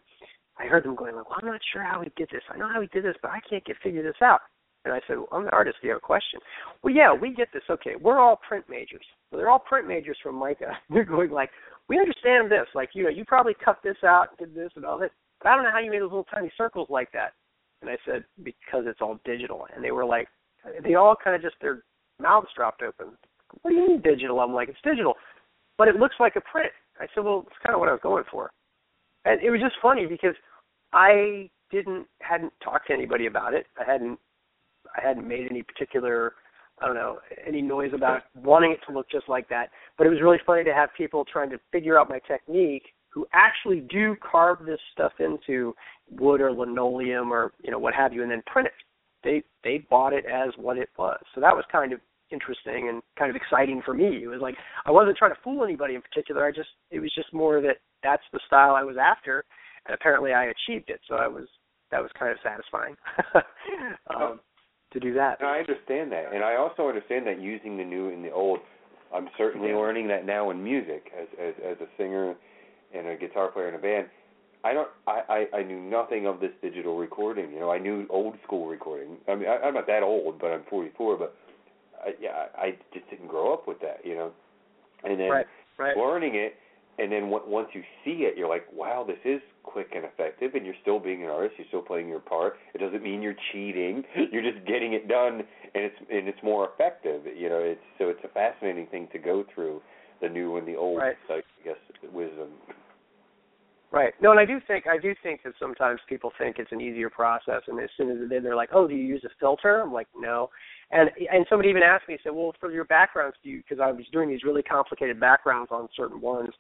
I heard them going, like, "Well, I'm not sure how he did this. I know how he did this, but I can't get figure this out." And I said, well, I'm the artist. Do you have a question? Well, yeah, we get this. Okay, we're all print majors. So they're all print majors from MICA. (laughs) They're going like, we understand this. Like, you know, you probably cut this out, did this, and all this. But I don't know how you made those little tiny circles like that. And I said, because it's all digital. And they were like, they all kind of just, their mouths dropped open. What do you mean digital? I'm like, it's digital. But it looks like a print. I said, well, it's kind of what I was going for. And it was just funny because I didn't, hadn't talked to anybody about it. I hadn't, I hadn't made any particular, I don't know, any noise about wanting it to look just like that. But it was really funny to have people trying to figure out my technique who actually do carve this stuff into wood or linoleum or you know what have you, and then print it. They they bought it as what it was. So that was kind of interesting and kind of exciting for me. It was like I wasn't trying to fool anybody in particular. I just it was just more that that's the style I was after, and apparently I achieved it. So I was that was kind of satisfying (laughs) um, to do that. I understand that, and I also understand that using the new and the old. I'm certainly learning that now in music as as as a singer and a guitar player in a band. I don't. I, I I knew nothing of this digital recording. You know, I knew old school recording. I mean, I, I'm not that old, but I'm 44. But I, yeah, I just didn't grow up with that. You know, and then right, right. learning it, and then w- once you see it, you're like, wow, this is quick and effective, and you're still being an artist. You're still playing your part. It doesn't mean you're cheating. (laughs) You're just getting it done, and it's and it's more effective. You know, it's so it's a fascinating thing to go through the new and the old. Right. I guess wisdom. Right. No, and I do think I do think that sometimes people think it's an easier process, and as soon as then they're like, "Oh, do you use a filter?" I'm like, "No." And and somebody even asked me, said, "Well, for your backgrounds, do you?" Because I was doing these really complicated backgrounds on certain ones,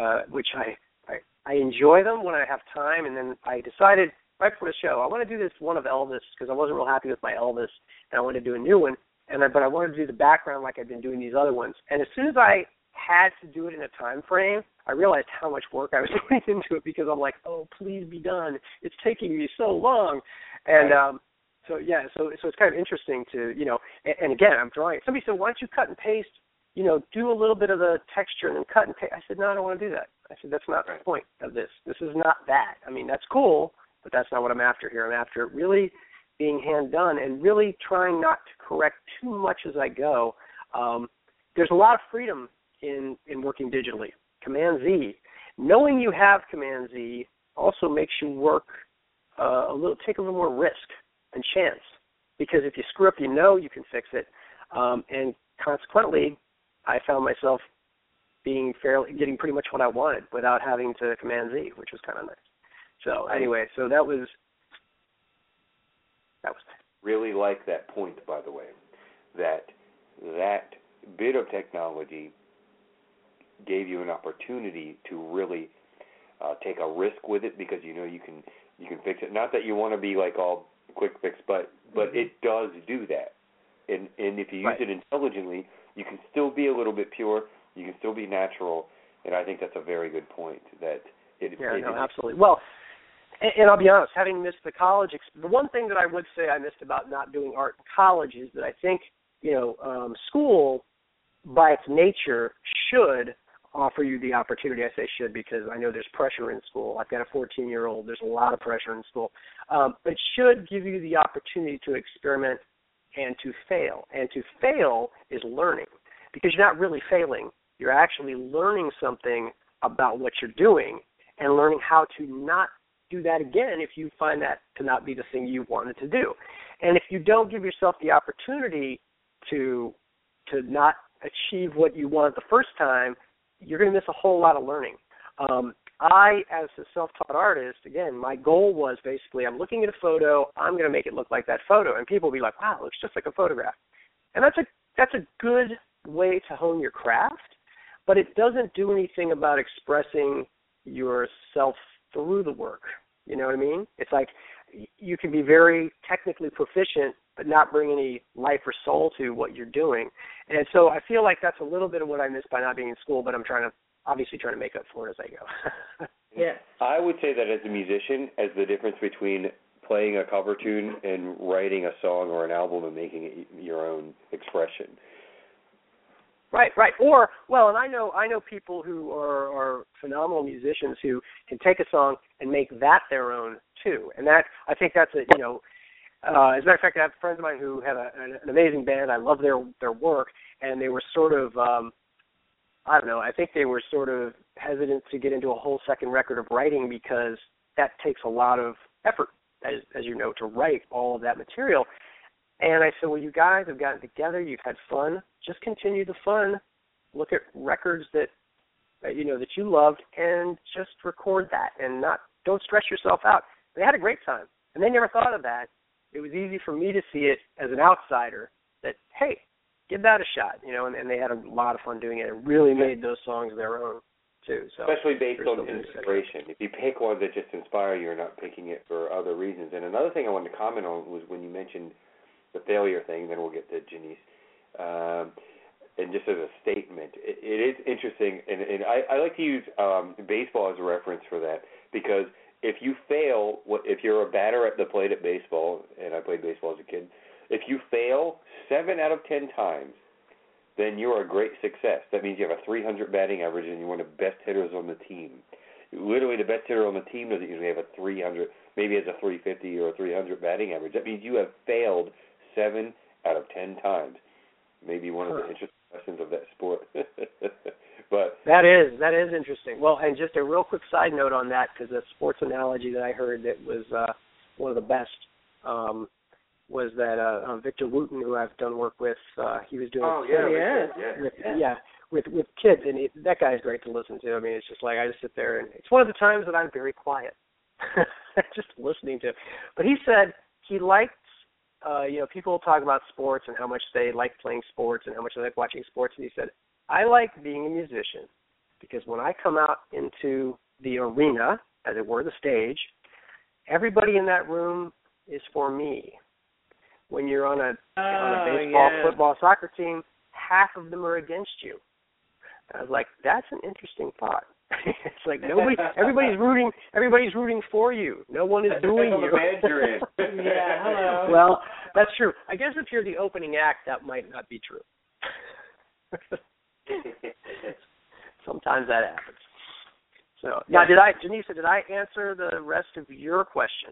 uh, which I, I I enjoy them when I have time, and then I decided right before the show I want to do this one of Elvis because I wasn't real happy with my Elvis, and I wanted to do a new one, and I, but I wanted to do the background like I've been doing these other ones. And as soon as I had to do it in a time frame, I realized how much work I was (laughs) putting into it because I'm like, oh, please be done. It's taking me so long, and um, so yeah, so so it's kind of interesting to you know, and, and again, I'm drawing. Somebody said, why don't you cut and paste? You know, do a little bit of the texture and then cut and paste. I said, no, I don't want to do that. I said, that's not the point of this. This is not that. I mean, that's cool, but that's not what I'm after here. I'm after really being hand done and really trying not to correct too much as I go Um, there's a lot of freedom in in working digitally. Command Z, knowing you have Command Z also makes you work uh, a little, take a little more risk and chance. Because if you screw up, you know you can fix it, um, and consequently, I found myself being fairly getting pretty much what I wanted without having to Command Z, which was kind of nice. So anyway, so that was that was really like that point, by the way, that that bit of technology gave you an opportunity to really uh, take a risk with it because you know you can you can fix it. Not that you want to be like all quick fix, but but Mm-hmm. it does do that. And and if you use Right. it intelligently, you can still be a little bit pure. You can still be natural, and I think that's a very good point. That it, Yeah, it, no, it- absolutely. Well, and, and I'll be honest, having missed the college, the one thing that I would say I missed about not doing art in college is that I think, you know, um, school by its nature should offer you the opportunity. I say should because I know there's pressure in school. I've got a 14 year old. There's a lot of pressure in school. Um, but should give you the opportunity to experiment and to fail. And to fail is learning because you're not really failing. You're actually learning something about what you're doing and learning how to not do that again if you find that to not be the thing you wanted to do. And if you don't give yourself the opportunity to to not achieve what you wanted the first time, you're going to miss a whole lot of learning. Um, I, as a self-taught artist, again, my goal was basically I'm looking at a photo, I'm going to make it look like that photo, and people will be like, "Wow, it looks just like a photograph," and that's a that's a good way to hone your craft, but it doesn't do anything about expressing yourself through the work. You know what I mean? It's like you can be very technically proficient, but not bring any life or soul to what you're doing. And so I feel like that's a little bit of what I missed by not being in school, but I'm trying to obviously trying to make up for it as I go. (laughs) Yes. I would say that as a musician, as the difference between playing a cover tune and writing a song or an album and making it your own expression. Right, right. Or well, and I know I know people who are are phenomenal musicians who can take a song and make that their own too. And that I think that's a you know uh as a matter of fact I have friends of mine who have a, an, an amazing band. I love their their work and they were sort of um I don't know, I think they were sort of hesitant to get into a whole second record of writing because that takes a lot of effort as as you know to write all of that material. And I said, well, you guys have gotten together, you've had fun. Just continue the fun. Look at records that, that you know that you loved, and just record that, and not don't stress yourself out. They had a great time, and they never thought of that. It was easy for me to see it as an outsider that hey, give that a shot, you know. And, and they had a lot of fun doing it, and really made those songs their own too. So especially based on something to say. inspiration. If you pick ones that just inspire you, you're not picking it for other reasons. And another thing I wanted to comment on was when you mentioned the failure thing. Then we'll get to Genise. Um, and just as a statement, it, it is interesting, and, and I, I like to use um, baseball as a reference for that because if you fail, if you're a batter at the plate at baseball, and I played baseball as a kid, if you fail seven out of ten times, then you're a great success. That means you have a 300 batting average and you're one of the best hitters on the team. Literally, the best hitter on the team doesn't usually have a 300, maybe has a 350 or a 300 batting average. That means you have failed seven out of ten times. Maybe one of the interesting lessons of that sport. (laughs) but That is that is interesting. Well, and just a real quick side note on that, because the sports analogy that I heard that was uh, one of the best um, was that uh, uh, Victor Wooten, who I've done work with, uh, he was doing oh yeah, yeah, yeah, with, yeah with with kids, and it, that guy's great to listen to. I mean, it's just like I just sit there, and it's one of the times that I'm very quiet, (laughs) just listening to. But he said he liked. Uh, you know, people talk about sports and how much they like playing sports and how much they like watching sports. And he said, I like being a musician because when I come out into the arena, as it were, the stage, everybody in that room is for me. When you're on a on a Oh, baseball, yeah. football, soccer team, half of them are against you. I was like, that's an interesting thought. (laughs) it's like nobody, everybody's rooting, everybody's rooting for you. No one is doing on the you. band you're in. Yeah, hello. well, that's true. I guess if you're the opening act, that might not be true. (laughs) Sometimes that happens. So now, did I, Genise? Did I answer the rest of your question?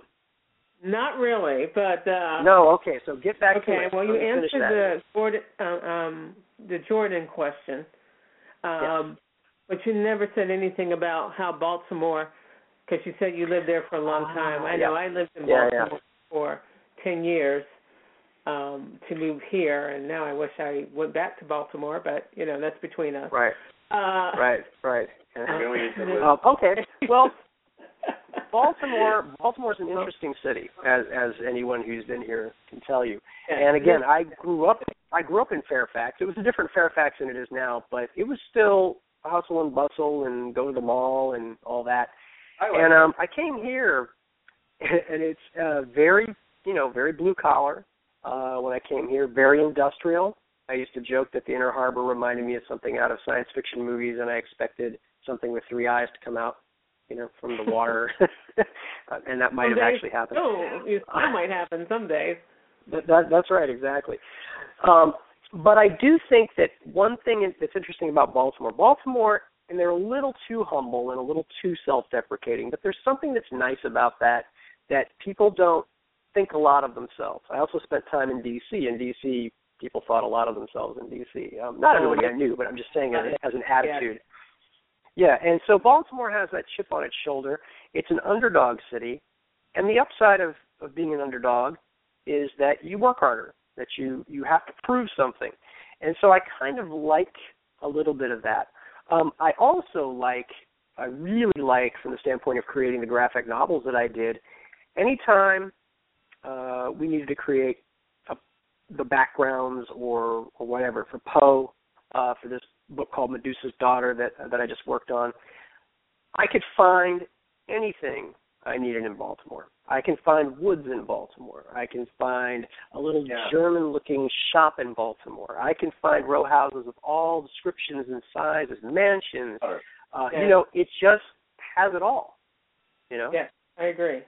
Not really, but uh no. Okay. So get back to Okay, it. well, you Let me finish answered the sport, um, um, the Jordan question. Um, But you never said anything about how Baltimore, because you said you lived there for a long Ah, time. I know yeah. I lived in Yeah, yeah. Baltimore for ten years um, to move here, and now I wish I went back to Baltimore. But you know that's between us. Right, Uh, right, right. Millions of listeners. Um, okay, well, (laughs) Baltimore Baltimore's an interesting city, as as anyone who's been here can tell you. And again, I grew up I grew up in Fairfax. It was a different Fairfax than it is now, but it was still hustle and bustle and go to the mall and all that. I like And um I came here (laughs) and it's uh very you know, very blue collar. Uh when I came here, very industrial. I used to joke that the inner harbor reminded me of something out of science fiction movies and I expected something with three eyes to come out, you know, from the water. (laughs) (laughs) Uh, and that might have actually happened. Oh, it still might happen some days. That, that, that's right, exactly. Um, but I do think that one thing that's interesting about Baltimore, Baltimore, and they're a little too humble and a little too self-deprecating, but there's something that's nice about that that people don't think a lot of themselves. I also spent time in D.C. In D.C., people thought a lot of themselves in D.C. Um, not everybody I knew, but I'm just saying as, as an attitude. Yeah, and so Baltimore has that chip on its shoulder. It's an underdog city, and the upside of, of being an underdog is that you work harder, that you you have to prove something, and so I kind of like a little bit of that. Um, I also like, I really like, from the standpoint of creating the graphic novels that I did, anytime uh, we needed to create a, the backgrounds or or whatever for Poe uh, for this book called Medusa's Daughter that that I just worked on, I could find anything I needed in Baltimore. I can find woods in Baltimore. I can find a little Yeah. German-looking shop in Baltimore. I can find row houses of all descriptions and sizes, mansions. Uh, Yeah. You know, it just has it all. You know. Yeah, I agree.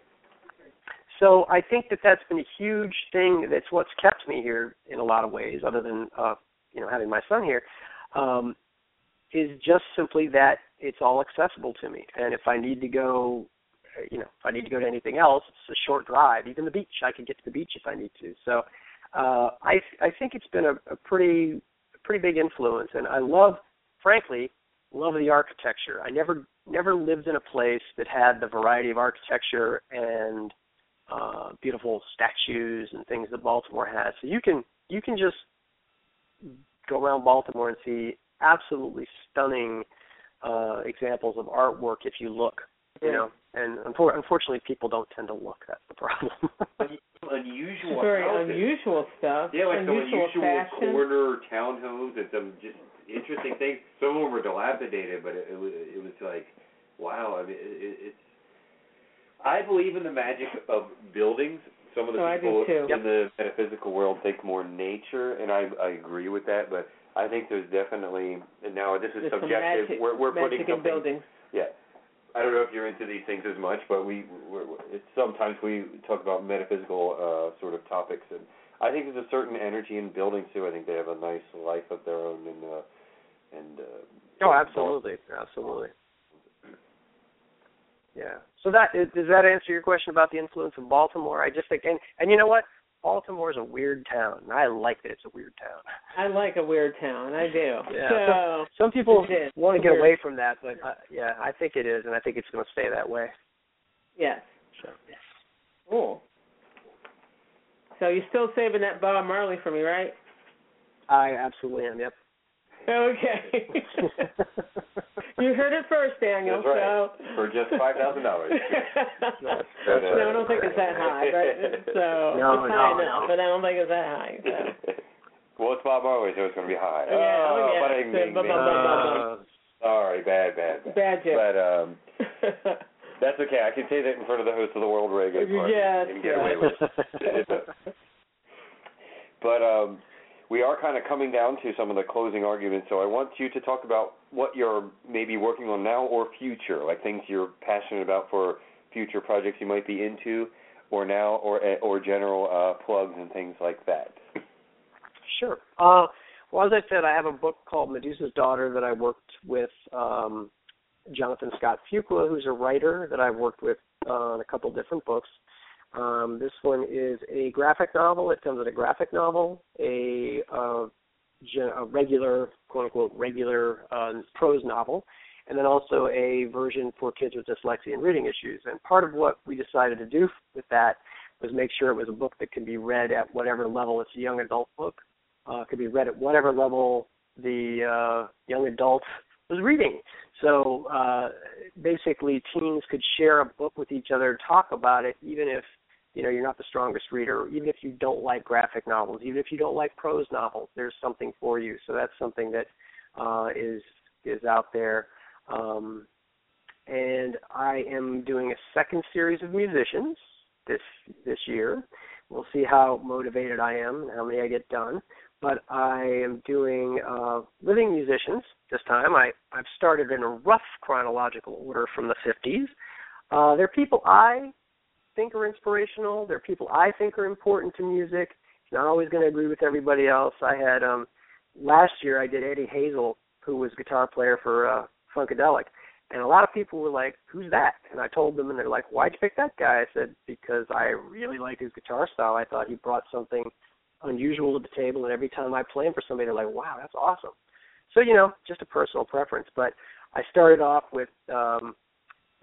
So I think that that's been a huge thing. That's what's kept me here in a lot of ways, other than uh, you know having my son here, um, is just simply that it's all accessible to me. And if I need to go, you know, if I need to go to anything else, it's a short drive. Even the beach, I can get to the beach if I need to. So uh, I I think it's been a, a pretty pretty big influence, and I love, frankly, love the architecture. I never never lived in a place that had the variety of architecture and uh, beautiful statues and things that Baltimore has. So you can you can just go around Baltimore and see absolutely stunning uh, examples of artwork if you look. You know, and unfor- unfortunately, people don't tend to look. That's the problem. unusual Very houses. unusual stuff. Yeah, like some unusual unusual fashion. corner townhomes and some just interesting things. Some of them were dilapidated, but it, it was it was like, wow. I mean, it, it, it's. I believe in the magic of buildings. Some of the Oh, people too. in the metaphysical world think more nature, and I I agree with that. But I think there's definitely and now this is There's some subjective. magic, we're we're putting magic in something buildings. yeah. I don't know if you're into these things as much, but we we're, it's, sometimes we talk about metaphysical uh, sort of topics, and I think there's a certain energy in buildings too. I think they have a nice life of their own, and uh, and uh, oh, absolutely, absolutely. Yeah. So that is, does that answer your question about the influence of Baltimore? I just think, and and you know what? Baltimore is a weird town. and I like that it's a weird town. I like a weird town. I do. (laughs) Yeah. So Some people want to get Weird. away from that, but uh, yeah, I think it is, and I think it's going to stay that way. yes. So. Cool. So you're still saving that Bob Marley for me, right? I absolutely am. Yep. Okay. (laughs) you heard it first, Daniel. That's right. So for just five thousand dollars. (laughs) That's uh, no, I don't think it's that high, right? (laughs) So No, it's high no. enough, but I don't think it's that high. So. well, it's Bob Marley, so it's going to be high. Yeah, oh, oh, yeah. but I mean, Bum, bum, bum, bum, Uh, sorry, bad, bad, bad. Bad joke. But um, that's okay. I can say that in front of the host of the World Reggae Party Yes, and get away with it. But um, we are kind of coming down to some of the closing arguments, so I want you to talk about what you're maybe working on now or future, like things you're passionate about for future projects you might be into, or now, or or general uh, plugs and things like that. Sure. Uh, well, as I said, I have a book called Medusa's Daughter that I worked with um, Jonathan Scott Fuqua, who's a writer that I've worked with uh, on a couple different books. Um, this one is a graphic novel. It comes with a graphic novel, a uh, a regular quote unquote regular uh, prose novel, and then also a version for kids with dyslexia and reading issues. And part of what we decided to do with that was make sure it was a book that could be read at whatever level. It's a young adult book. Uh, could be read at whatever level the uh, young adult was reading. So uh, basically, teens could share a book with each other, talk about it, even if you know you're not the strongest reader, even if you don't like graphic novels, even if you don't like prose novels. There's something for you. So that's something that uh, is is out there. Um, and I am doing a second series of musicians this this year. We'll see how motivated I am and how many I get done. But I am doing uh, living musicians this time. I I've started in a rough chronological order from the 50s. Uh, they're people I think are inspirational. They're people I think are important to music. Not always going to agree with everybody else. I had um last year I did Eddie Hazel, who was guitar player for uh, Funkadelic, and a lot of people were like, "Who's that?" And I told them, and they're like, "Why'd you pick that guy?" I said, "Because I really like his guitar style. I thought he brought something unusual to the table, and every time I play him for somebody, they're like, "Wow, that's awesome." So you know, just a personal preference. But I started off with um,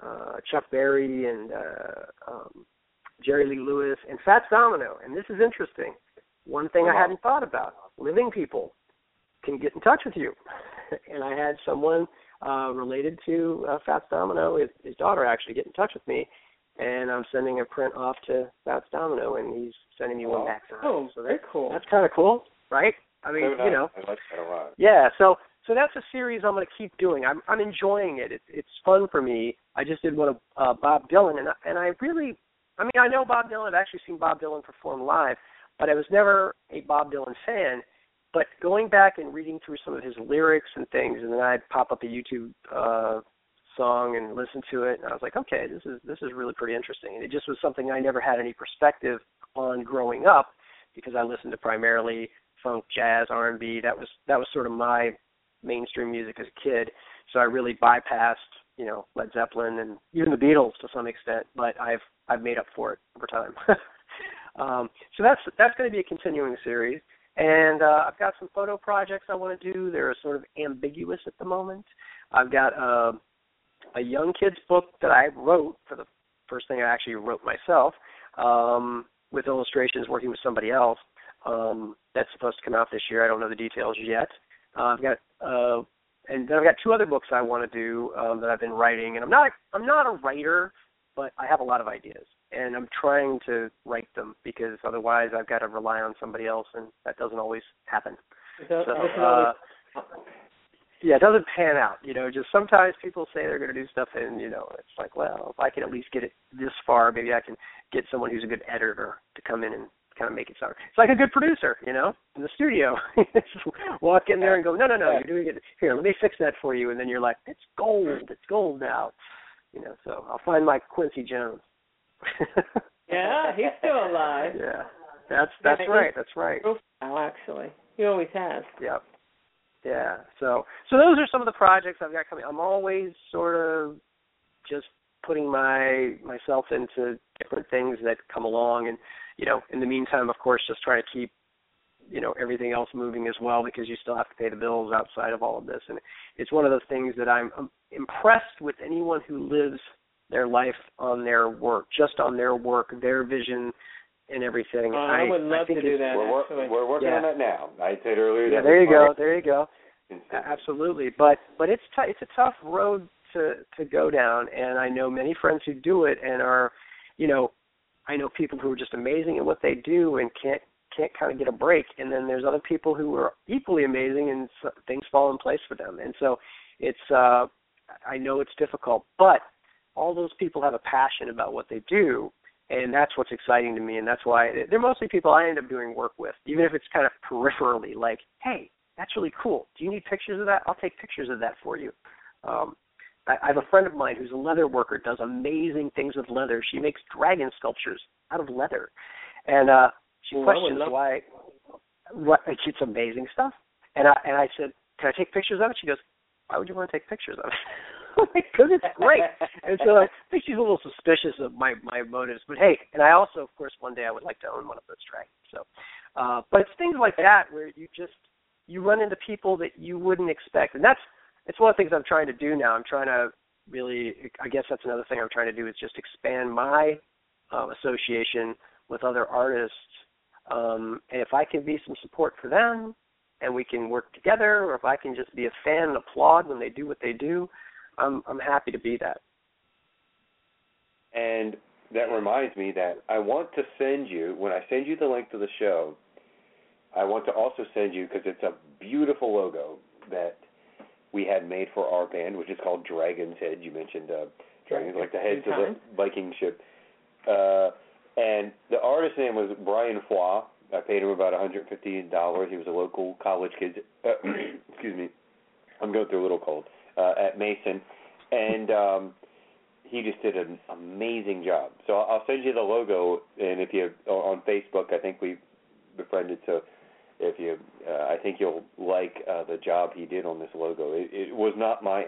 uh, Chuck Berry and uh, um, Jerry Lee Lewis and Fats Domino. And this is interesting. One thing I hadn't thought about: living people can get in touch with you. (laughs) and I had someone uh, related to uh, Fats Domino, his, his daughter, actually get in touch with me, and I'm sending a print off to Fats Domino, and he's sending me one back. Oh, so very cool. That's kind of cool, right? I mean, So nice. you know, I like that a lot. yeah. So so that's a series I'm going to keep doing. I'm I'm enjoying it. It's it's fun for me. I just did one of uh, Bob Dylan, and I, and I really, I mean, I know Bob Dylan. I've actually seen Bob Dylan perform live, but I was never a Bob Dylan fan. But going back and reading through some of his lyrics and things, and then I'd pop up a YouTube uh, song and listen to it, and I was like, okay, this is this is really pretty interesting. And it just was something I never had any perspective on growing up because I listened to primarily funk, jazz, R&B. That was that was sort of my mainstream music as a kid. So I really bypassed, you know, Led Zeppelin and even the Beatles to some extent, but I've I've made up for it over time. (laughs) um, so that's that's going to be a continuing series. And uh, I've got some photo projects I want to do. They're sort of ambiguous at the moment. I've got uh, a young kids book that I wrote for the first thing I actually wrote myself, um, with illustrations working with somebody else. Um, that's supposed to come out this year. I don't know the details yet. Uh, I've got uh, and then I've got two other books I want to do um, that I've been writing. And I'm not I'm not a writer, but I have a lot of ideas, and I'm trying to write them because otherwise I've got to rely on somebody else, and that doesn't always happen. So, So, uh, yeah, it doesn't pan out. You know, just sometimes people say they're going to do stuff, and you know, it's like, well, if I can at least get it this far, maybe I can get someone who's a good editor to come in and kind of make it sound. It's like a good producer, you know, in the studio. (laughs) Just Walk in there and go, no, no, no, you're doing it. Here, let me fix that for you, and then you're like, it's gold, it's gold now. You know, so I'll find my Quincy Jones. (laughs) yeah, he's still alive. yeah, that's that's Yeah, right, that's right. Profile, actually. He always has. Yep. Yeah. So so those are some of the projects I've got coming. I'm always sort of just putting my myself into different things that come along and you know, in the meantime of course just trying to keep you know everything else moving as well because you still have to pay the bills outside of all of this and it's one of those things that I'm, I'm impressed with anyone who lives their life on their work just on their work their vision and everything Oh, I would love think to do that. We're, actually. we're working Yeah. on that now. I said earlier yeah that there you go are there you go. Absolutely, but but it's t- it's a tough road to to go down, and I know many friends who do it and are, you know, I know people who are just amazing at what they do and can't can't kind of get a break, and then there's other people who are equally amazing and things fall in place for them, and so it's uh I know it's difficult, but all those people have a passion about what they do, and that's what's exciting to me, and that's why they're mostly people I end up doing work with, even if it's kind of peripherally, like, hey, that's really cool. Do you need pictures of that? I'll take pictures of that for you. Um, I, have a friend of mine who's a leather worker, does amazing things with leather. She makes dragon sculptures out of leather, and uh, she would questions why. What it's amazing stuff, and I and I said, "Can I take pictures of it?" She goes, "Why would you want to take pictures of it?" (laughs) Because it's great. and so I think she's a little suspicious of my my motives. But hey, and I also, of course, one day I would like to own one of those dragons. So, uh, but it's things like that where you just you run into people that you wouldn't expect, and that's it's one of the things I'm trying to do now. I'm trying to really, I guess that's another thing I'm trying to do is just expand my um, association with other artists. Um, and if I can be some support for them, and we can work together, or if I can just be a fan and applaud when they do what they do, I'm I'm happy to be that. And that reminds me that I want to send you when I send you the link to the show. I want to also send you because it's a beautiful logo that we had made for our band, which is called Dragon's Head. You mentioned uh, dragons, like the heads of the Viking ship. Uh, and the artist's name was Brian Foy. I paid him about $150. He was a local college kid. Uh, (clears throat) excuse me. I'm going through a little cold. Uh, at Mason. And um, he just did an amazing job. So I'll send you the logo, and if you on Facebook, I think we befriended. So if you, uh, I think you'll like uh, the job he did on this logo. It, it was not my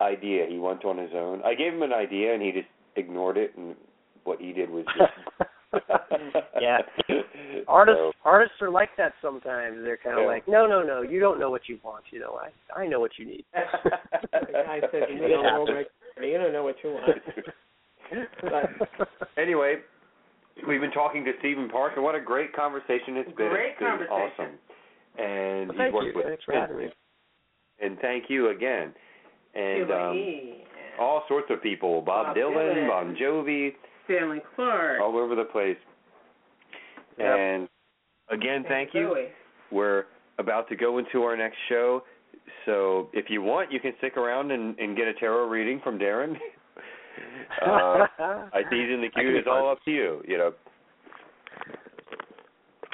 idea. He went on his own. I gave him an idea, and he just ignored it. And what he did was just. (laughs) yeah, (laughs) artists So, artists are like that sometimes. They're kind of Yeah. like, no, no, no, you don't know what you want. You know, I I know what you need. (laughs) The guy said, you It don't know you don't know what you want. But anyway, we've been talking to Steven Parke, and what a great conversation it's been. Great It's been conversation. Awesome. And Well, he's thank worked you. with Thanks for having me. and thank you again. And um, all sorts of people, Bob, Bob Dylan, Dylan. Bon Jovi, Stanley Clarke. all over the place. Yep. And again, thank you. Bowie. We're about to go into our next show. So if you want, you can stick around and, and get a tarot reading from Darren. (laughs) uh, (laughs) I see he's in the That could queue. It's all up to you, you know.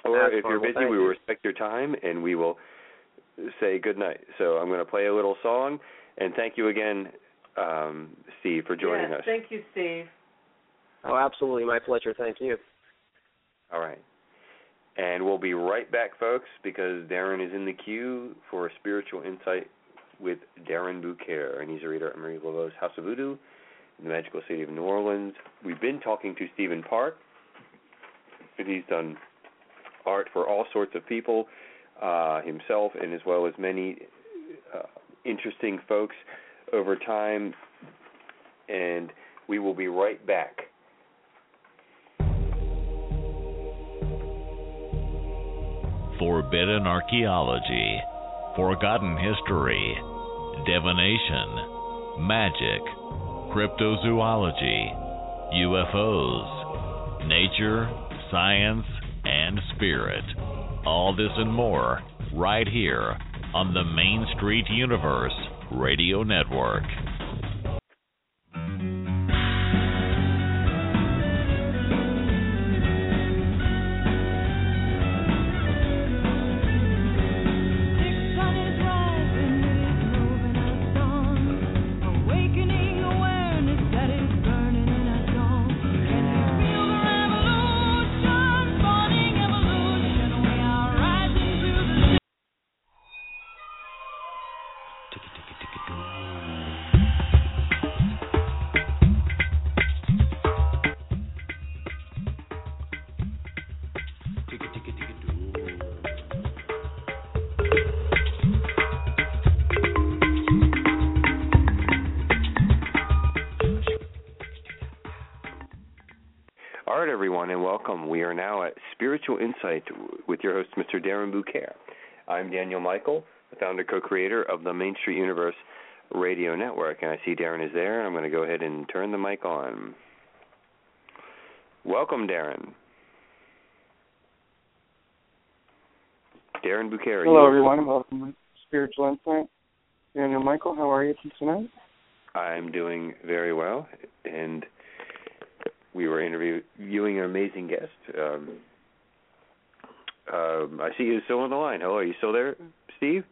Or That's if you're busy, thank we you. will respect your time and we will say good night. So I'm going to play a little song and thank you again, um, Steve, for joining yes, us. Thank you, Steve. Oh, absolutely, my pleasure. Thank you. All right. And we'll be right back, folks, because Darren is in the queue for a spiritual insight with Darren BuCare, and he's a reader at Marie Laveau's House of Voodoo in the magical city of New Orleans. We've been talking to Steven Parke, he's done art for all sorts of people uh, himself, and as well as many uh, interesting folks over time. And we will be right back. Forbidden archaeology, forgotten history, divination, magic, cryptozoology, UFOs, nature, science, and spirit. All this and more right here on the Main Street Universe Radio Network. Spiritual Insight with your host, Mr. Darren BuCare. I'm Daniel Michael, the founder co-creator of the Main Street Universe Radio Network, and I see Darren is there, and I'm going to go ahead and turn the mic on. Welcome, Darren. Darren BuCare, Hello, everyone. Welcome to Spiritual Insight. Daniel Michael, how are you tonight? I'm doing very well, and we were interviewing an amazing guest. Um, um, I see you still on the line. Hello, are you still there, Steve?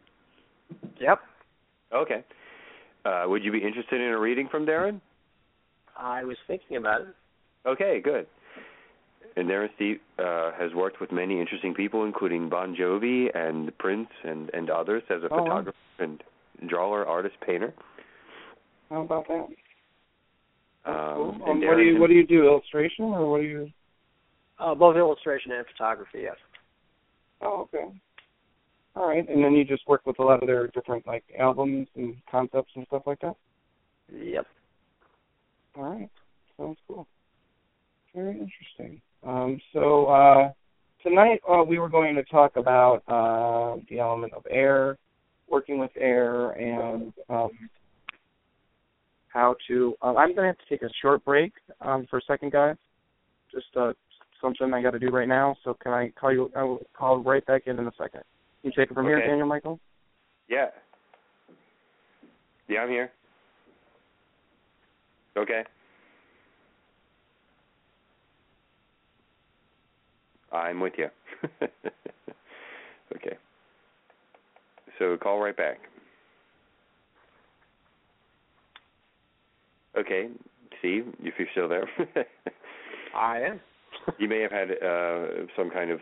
Yep. Okay. Uh, would you be interested in a reading from Darren? I was thinking about it. Okay, good. And Darren Steve uh, has worked with many interesting people, including Bon Jovi and Prince and, and others as a Oh, wow. photographer and drawer, artist, painter. How about that? Um, cool. Um, what do you What do you do? Illustration or what do you? Uh, both illustration and photography, yes. Oh, okay. All right, and then you just work with a lot of their different like albums and concepts and stuff like that. Yep. All right, sounds cool. Very interesting. Um, so uh, tonight uh, we were going to talk about uh, the element of air, working with air, and um, how to. Uh, I'm going to have to take a short break um, for a second, guys. Just uh, something I got to do right now. So can I call you? I will call right back in in a second. Can You take it from here, Daniel Michael. Yeah. Yeah, I'm here. Okay. I'm with you. (laughs) okay. So call right back. Okay, Steve, if you're still there. (laughs) I am. You may have had uh, some kind of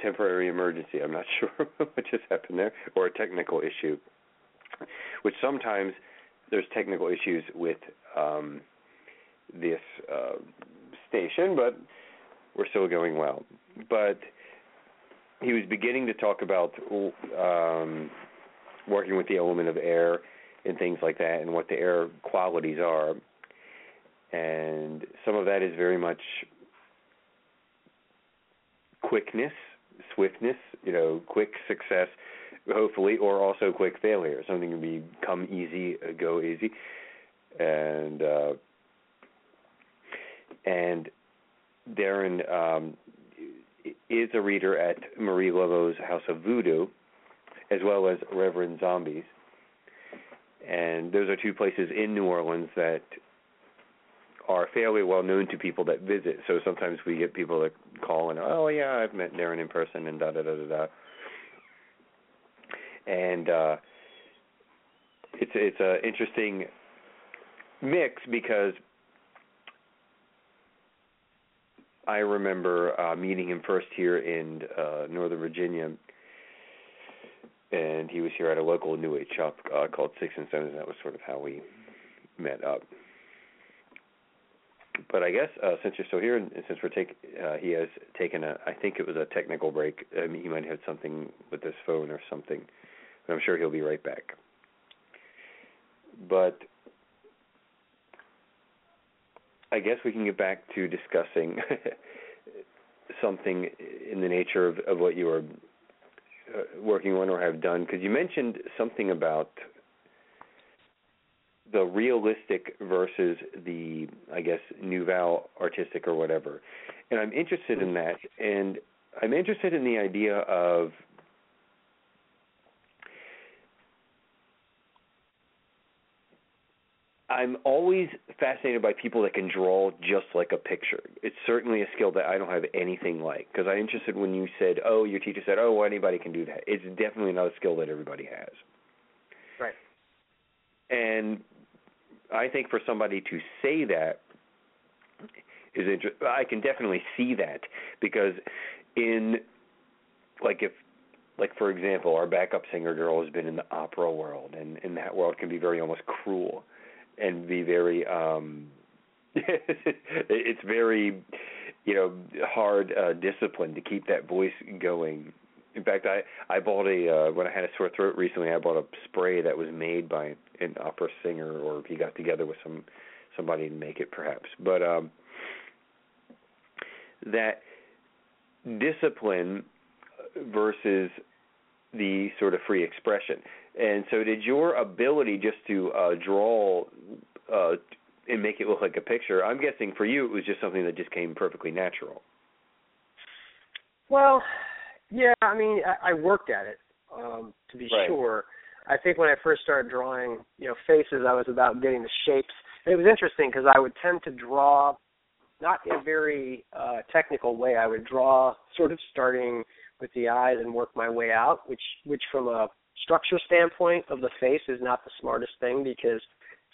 temporary emergency. I'm not (laughs) sure what just happened there, or a technical issue. Which sometimes there's technical issues with um, this uh, station, but we're still going well. But he was beginning to talk about um, working with the element of air and things like that, and what the air qualities are. And some of that is very much quickness, swiftness, you know, quick success, hopefully, or also quick failure. Something can become easy, uh, go easy, and uh, and Darren um, is a reader at Marie Laveau's House of Voodoo, as well as Reverend Zombies, and those are two places in New Orleans that are fairly well known to people that visit. So sometimes we get people that call and oh yeah, I've met Darren in person and da da da da da. And uh it's it's a interesting mix because I remember uh meeting him first here in uh Northern Virginia and he was here at a local new age shop uh, called Six and Seven and that was sort of how we met up but I guess uh, since you're still here, and since we're take, uh, he has taken a, I think it was a technical break. I mean, he might have something with his phone or something, but I'm sure he'll be right back. But I guess we can get back to discussing (laughs) something in the nature of, of what you are uh, working on or have done, because you mentioned something about the realistic versus the I guess nouveau artistic or whatever. And I'm interested in that and I'm interested in the idea of I'm always fascinated by people that can draw just like a picture. It's certainly a skill that I don't have anything like because I'm interested when you said, "Oh, your teacher said, "Oh, well, anybody can do that." It's definitely not a skill that everybody has. Right. And I think for somebody to say that is inter- I can definitely see that because in like if like for example our backup singer girl has been in the opera world and in that world can be very almost cruel and be very um (laughs) it's very you know hard uh discipline to keep that voice going in fact i i bought a uh when i had a sore throat recently i bought a spray that was made by an opera singer or he got together with some somebody to make it perhaps. But um that discipline versus the sort of free expression. And so did your ability just to uh draw uh and make it look like a picture i'm guessing for you it was just something that just came perfectly natural. Well, yeah, I mean, I, I worked at it, um, to be Right. sure. I think when I first started drawing, you know, faces, I was about getting the shapes. And it was interesting because I would tend to draw not in a very uh, technical way. I would draw sort of starting with the eyes and work my way out, which, which from a structure standpoint of the face is not the smartest thing because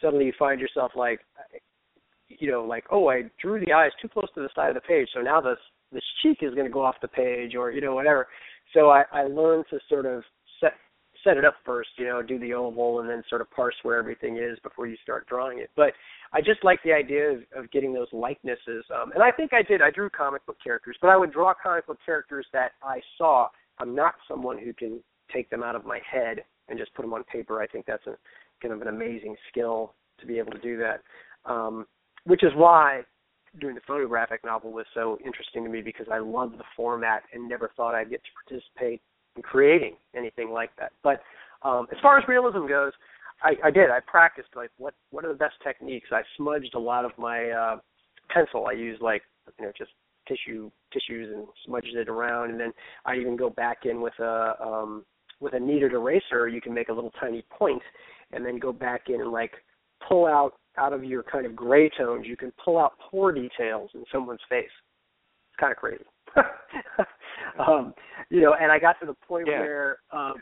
suddenly you find yourself like, you know, like, oh, I drew the eyes too close to the side of the page, so now this this cheek is going to go off the page, or you know, whatever. So I, I learned to sort of set set it up first, you know, do the oval, and then sort of parse where everything is before you start drawing it. But I just like the idea of, of getting those likenesses, um, and I think I did. I drew comic book characters, but I would draw comic book characters that I saw. I'm not someone who can take them out of my head and just put them on paper. I think that's a kind of an amazing skill to be able to do that. Um, which is why doing the photographic novel was so interesting to me because I loved the format and never thought I'd get to participate in creating anything like that. But um, as far as realism goes, I, I did. I practiced like what what are the best techniques. I smudged a lot of my uh, pencil. I used like you know just tissue tissues and smudged it around, and then I even go back in with a um, with a kneaded eraser. You can make a little tiny point, and then go back in and like pull out out of your kind of gray tones. You can pull out pore details in someone's face. It's kind of crazy. (laughs) um, you know, and I got to the point Yeah. where um,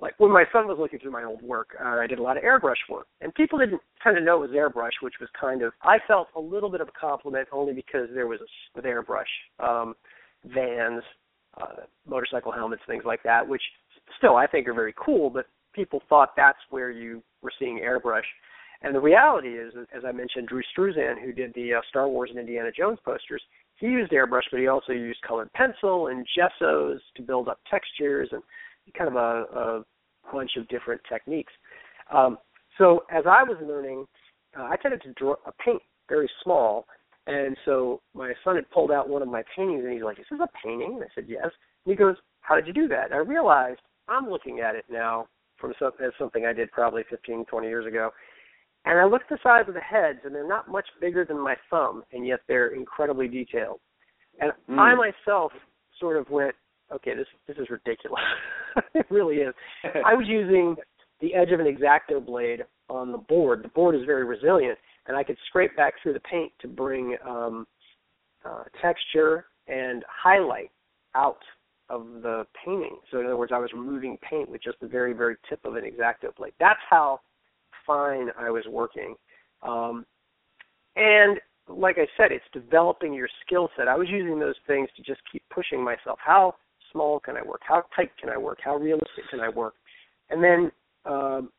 like when my son was looking through my old work, uh, I did a lot of airbrush work, and people didn't kind of know it was airbrush, which was kind of I felt a little bit of a compliment only because there was a, with airbrush um, vans, uh, motorcycle helmets, things like that, which still I think are very cool, but people thought that's where you were seeing airbrush. And the reality is, as I mentioned, Drew Struzan, who did the uh, Star Wars and Indiana Jones posters, he used airbrush, but he also used colored pencil and gessos to build up textures and kind of a, a bunch of different techniques. Um, so as I was learning, uh, I tended to draw a paint very small, and so my son had pulled out one of my paintings, and he's like, "This "Is a painting?" And I said, "Yes." And he goes, "How did you do that?" And I realized I'm looking at it now from some, as something I did probably 15, 20 years ago, and I looked at the size of the heads, and they're not much bigger than my thumb, and yet they're incredibly detailed. And Mm. I myself sort of went, okay, this this is ridiculous. (laughs) it really is. (laughs) I was using the edge of an exacto blade on the board. The board is very resilient, and I could scrape back through the paint to bring um, uh, texture and highlight out of the painting. So in other words, I was removing paint with just the very, very tip of an exacto blade. That's how fine I was working. Um, and like I said, it's developing your skill set. I was using those things to just keep pushing myself. How small can I work? How tight can I work? How realistic can I work? And then, um,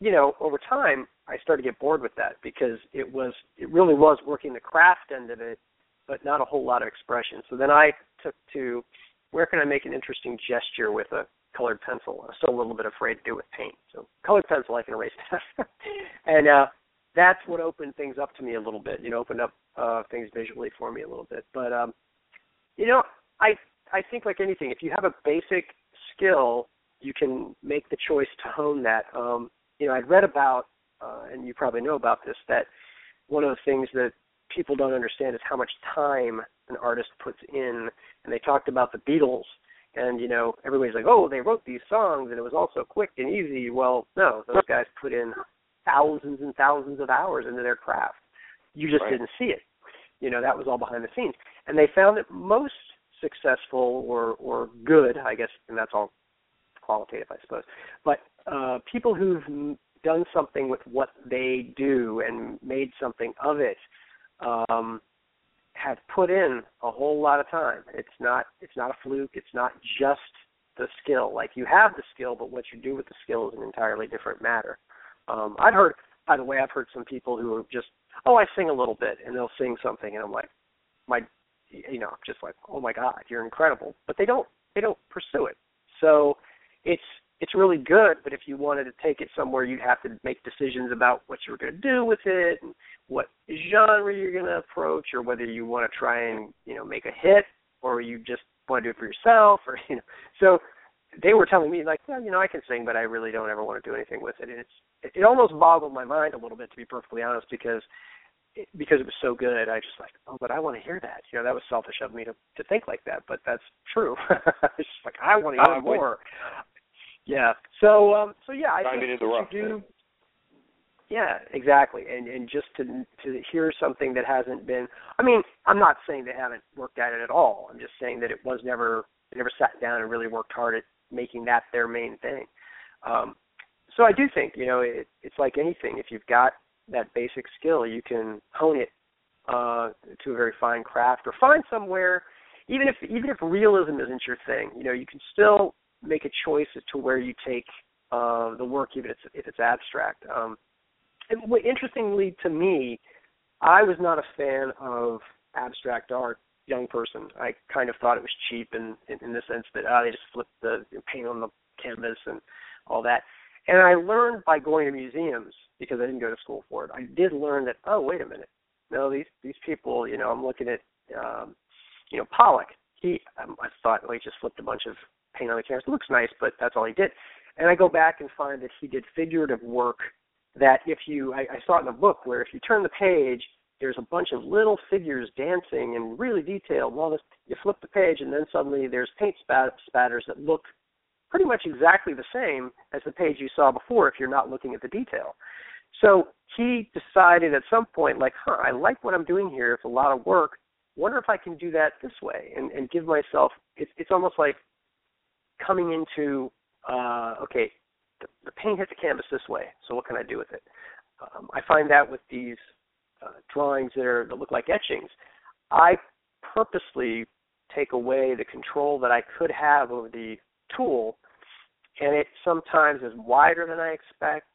you know, over time, I started to get bored with that because it was, it really was working the craft end of it, but not a whole lot of expression. So then I took to where can I make an interesting gesture with a colored pencil? I'm still a little bit afraid to do it with paint. So colored pencil, I can erase that. (laughs) and uh, that's what opened things up to me a little bit. You know, opened up uh, things visually for me a little bit. But um, you know, I I think like anything, if you have a basic skill, you can make the choice to hone that. Um, you know, I'd read about, uh, and you probably know about this, that one of the things that people don't understand is how much time an artist puts in. And they talked about the Beatles, and you know, everybody's like, oh, they wrote these songs, and it was all so quick and easy. Well, no, those guys put in thousands and thousands of hours into their craft. You just Right. didn't see it. You know, that was all behind the scenes. And they found that most successful or or good, I guess, and that's all qualitative, I suppose. But uh, people who've done something with what they do and made something of it um, have put in a whole lot of time. It's not it's not a fluke. It's not just the skill. Like you have the skill, but what you do with the skill is an entirely different matter. Um, I've heard, by the way, I've heard some people who are just, oh, I sing a little bit, and they'll sing something, and I'm like, my, you know, just like, oh my God, you're incredible, but they don't they don't pursue it. So it's it's really good, but if you wanted to take it somewhere, you'd have to make decisions about what you were going to do with it, and what genre you're going to approach, or whether you want to try and you know make a hit, or you just want to do it for yourself, or (laughs) you know. So they were telling me like, well, you know, I can sing, but I really don't ever want to do anything with it, and it's it, almost boggled my mind a little bit to be perfectly honest, because it, because it was so good, I just like, oh, but I want to hear that. You know, that was selfish of me to to think like that, but that's true. (laughs) it's just like I want to hear with more. Yeah. So um so yeah, I Diamond think in the that rough, you do yeah, exactly. And and just to to hear something that hasn't been I mean, I'm not saying they haven't worked at it at all. I'm just saying that it was never they never sat down and really worked hard at making that their main thing. Um so I do think, you know, it it's like anything. If you've got that basic skill, you can hone it uh to a very fine craft or find somewhere even if even if realism isn't your thing, you know, you can still make a choice as to where you take uh, the work, even if it's, if it's abstract. Um, and what, interestingly to me, I was not a fan of abstract art. Young person, I kind of thought it was cheap in in, in the sense that ah, they just flipped the paint on the canvas and all that. And I learned by going to museums because I didn't go to school for it. I did learn that oh wait a minute, no these these people you know I'm looking at um, you know Pollock. He um, I thought well he just flipped a bunch of paint on the canvas. It looks nice, but that's all he did. And I go back and find that he did figurative work that if you I, I saw it in a book where if you turn the page there's a bunch of little figures dancing and really detailed. Well, this, you flip the page and then suddenly there's paint spat, spatters that look pretty much exactly the same as the page you saw before if you're not looking at the detail. So he decided at some point, like, huh, I like what I'm doing here. It's a lot of work. Wonder if I can do that this way and, and give myself. It's it's almost like coming into uh, okay, the, the paint hits the canvas this way. So what can I do with it? Um, I find that with these uh, drawings that are that look like etchings, I purposely take away the control that I could have over the tool, and it sometimes is wider than I expect,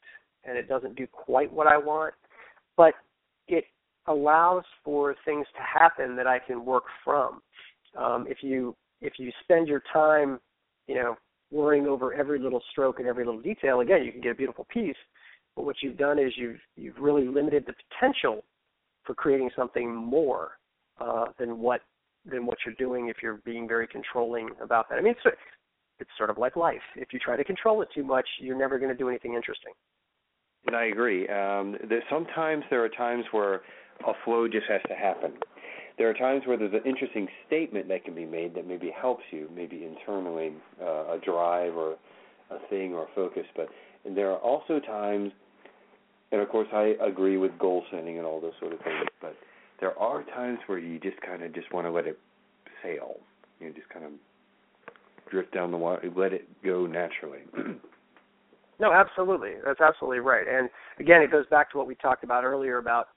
and it doesn't do quite what I want, but it allows for things to happen that I can work from. Um, if you if you spend your time, you know, worrying over every little stroke and every little detail, again, you can get a beautiful piece. But what you've done is you've you've really limited the potential for creating something more uh, than what than what you're doing if you're being very controlling about that. I mean, it's it's sort of like life. If you try to control it too much, you're never going to do anything interesting. And I agree. Um, there, sometimes there are times where a flow just has to happen. There are times where there's an interesting statement that can be made that maybe helps you, maybe internally, uh, a drive or a thing or a focus. But there are also times, and of course I agree with goal setting and all those sort of things. But there are times where you just kind of just want to let it sail. You know, just kind of drift down the water, let it go naturally. (clears throat) no, absolutely. That's absolutely right. And again, it goes back to what we talked about earlier about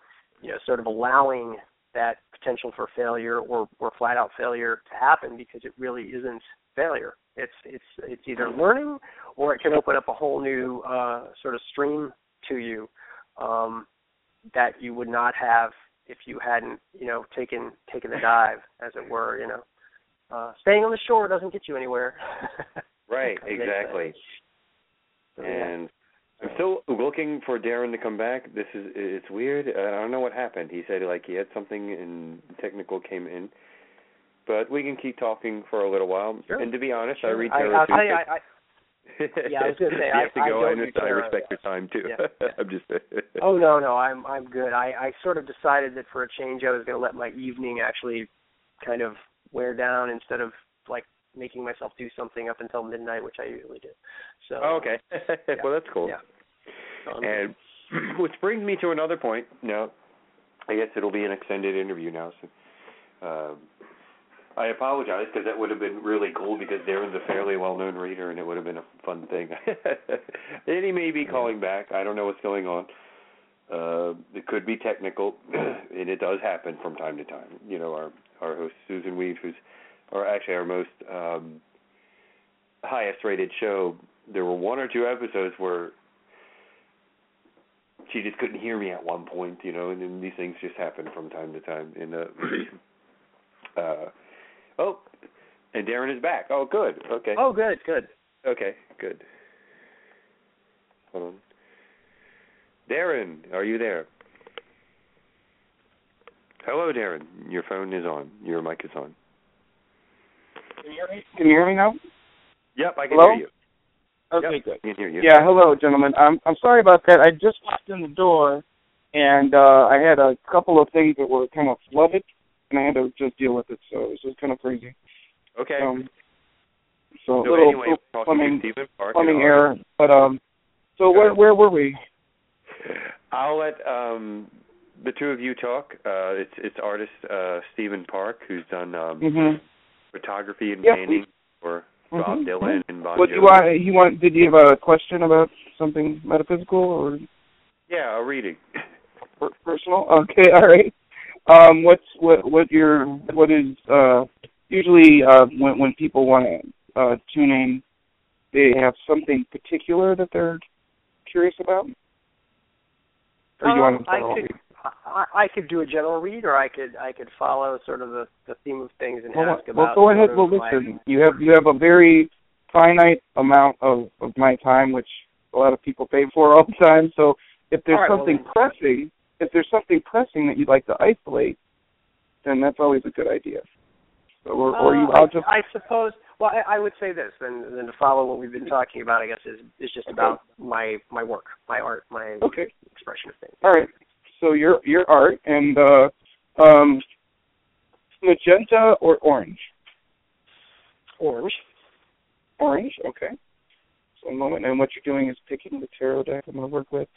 you know sort of allowing that potential for failure or or flat out failure to happen because it really isn't failure. It's it's it's either learning or it can open up a whole new uh, sort of stream to you um, that you would not have if you hadn't you know taken taken the dive as it were. You know, uh, staying on the shore doesn't get you anywhere. (laughs) right. Exactly. So, and I'm still looking for Darren to come back. This is it's weird. I don't know what happened. He said like he had something and technical came in, but we can keep talking for a little while. Sure. And to be honest, sure. I read I, I'll too. tell you, I, I, yeah, I was going to say (laughs) you have to I, go. I, I. I respect your time too. Yeah, yeah. (laughs) I'm just. oh no, no, I'm I'm good. I I sort of decided that for a change, I was going to let my evening actually kind of wear down instead of like making myself do something up until midnight, which I usually do. So. Oh, okay. (laughs) yeah. well, that's cool. Yeah. Um, And (clears throat) which brings me to another point. Now, I guess it'll be an extended interview now. So, um, I apologize because that would have been really cool because Darren's a fairly well-known reader and it would have been a fun thing. (laughs) and he may be calling back. I don't know what's going on. Uh, it could be technical, (clears throat) and it does happen from time to time. You know, our our host Susun Weed, who's, or actually our most um, highest-rated show, there were one or two episodes where she just couldn't hear me at one point, you know, and then these things just happen from time to time. And uh, (clears throat) uh, oh, and Darren is back. Oh, good. Okay. Oh, good, good. Okay, good. Hold on. Darren, are you there? Hello, Darren. Your phone is on. Your mic is on. Can you hear me? Can you hear me now? Yep, I can Hello? hear you. Okay, yep, good. I can hear you. Yeah, hello, gentlemen. I'm I'm sorry about that. I just walked in the door, and uh I had a couple of things that were kind of flooded, and I had to just deal with it. So it was just kind of crazy. Okay. Um, so, so little, anyway, little plumbing Park. plumbing and error, but um. So where where were we? I'll let um the two of you talk. Uh it's it's artist uh Steven Parke who's done um Mhm. Photography and Yeah, painting for Bob Mhm. Dylan and Bon What you Jovi. want? You want? Did you have a question about something metaphysical or Yeah, a reading. per- personal? Okay, (laughs) all right. Um, what's what what your what is uh usually uh when when people want to uh tune in, they have something particular that they're curious about. Or you want Um, to I could? I, could do a general read, or I could I could follow sort of the, the theme of things and Well, ask well, go ahead. Well, listen. You have you have a very finite amount of of my time, which a lot of people pay for all the time. So if there's right, well something then- pressing, if there's something pressing that you'd like to isolate, then that's always a good idea. So, or, or you, Uh, I'll just I, I suppose. Well, I, I would say this, then, then to follow what we've been talking about, I guess is is just Okay. about my my work, my art, my okay. expression of things. All right. So your your art and uh, um, magenta or orange? Orange. Orange. Okay. So a moment, and what you're doing is picking the tarot deck I'm going to work with.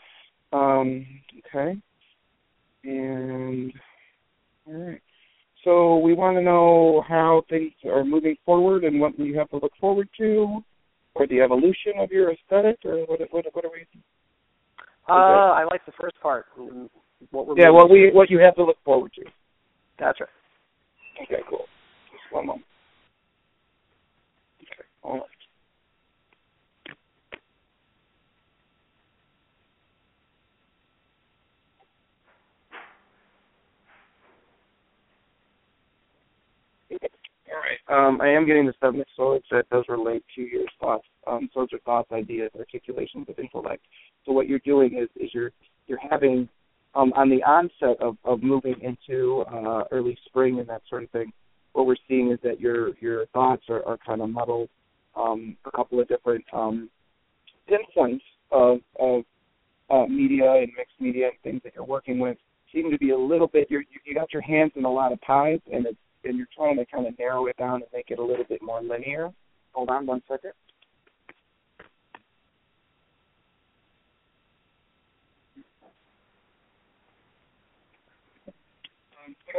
Um, okay. And all right. So we want to know how things are moving forward and what you have to look forward to, or the evolution of your aesthetic, or what? What, what are we? Uh, I like the first part. What we're Yeah. What we what you have to look forward to. That's right. Okay, cool. Just one moment. Okay, all right. All right. Um, I am getting the seven of swords that does relate to your thoughts. Um, swords are thoughts, ideas, articulations of intellect. So what you're doing is is you're you're having um, on the onset of, of moving into uh, early spring and that sort of thing, what we're seeing is that your your thoughts are, are kind of muddled. Um, a couple of different um, pinpoints of, of uh, media and mixed media and things that you're working with seem to be a little bit. You're, you you got your hands in a lot of pies, and it's and you're trying to kind of narrow it down and make it a little bit more linear. Hold on one second.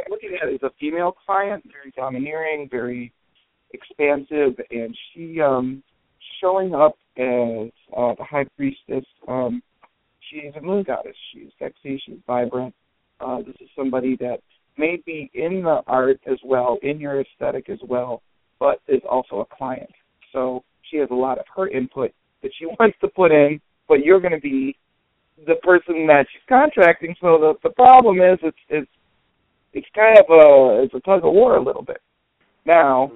Looking at is a female client, very domineering, very expansive, and she um showing up as uh, the high priestess. Um, she's a moon goddess. She's sexy. She's vibrant. Uh, this is somebody that may be in the art as well, in your aesthetic as well, but is also a client. So she has a lot of her input that she wants to put in, but you're going to be the person that she's contracting. So the the problem is it's it's it's kind of a it's a tug of war a little bit. Now,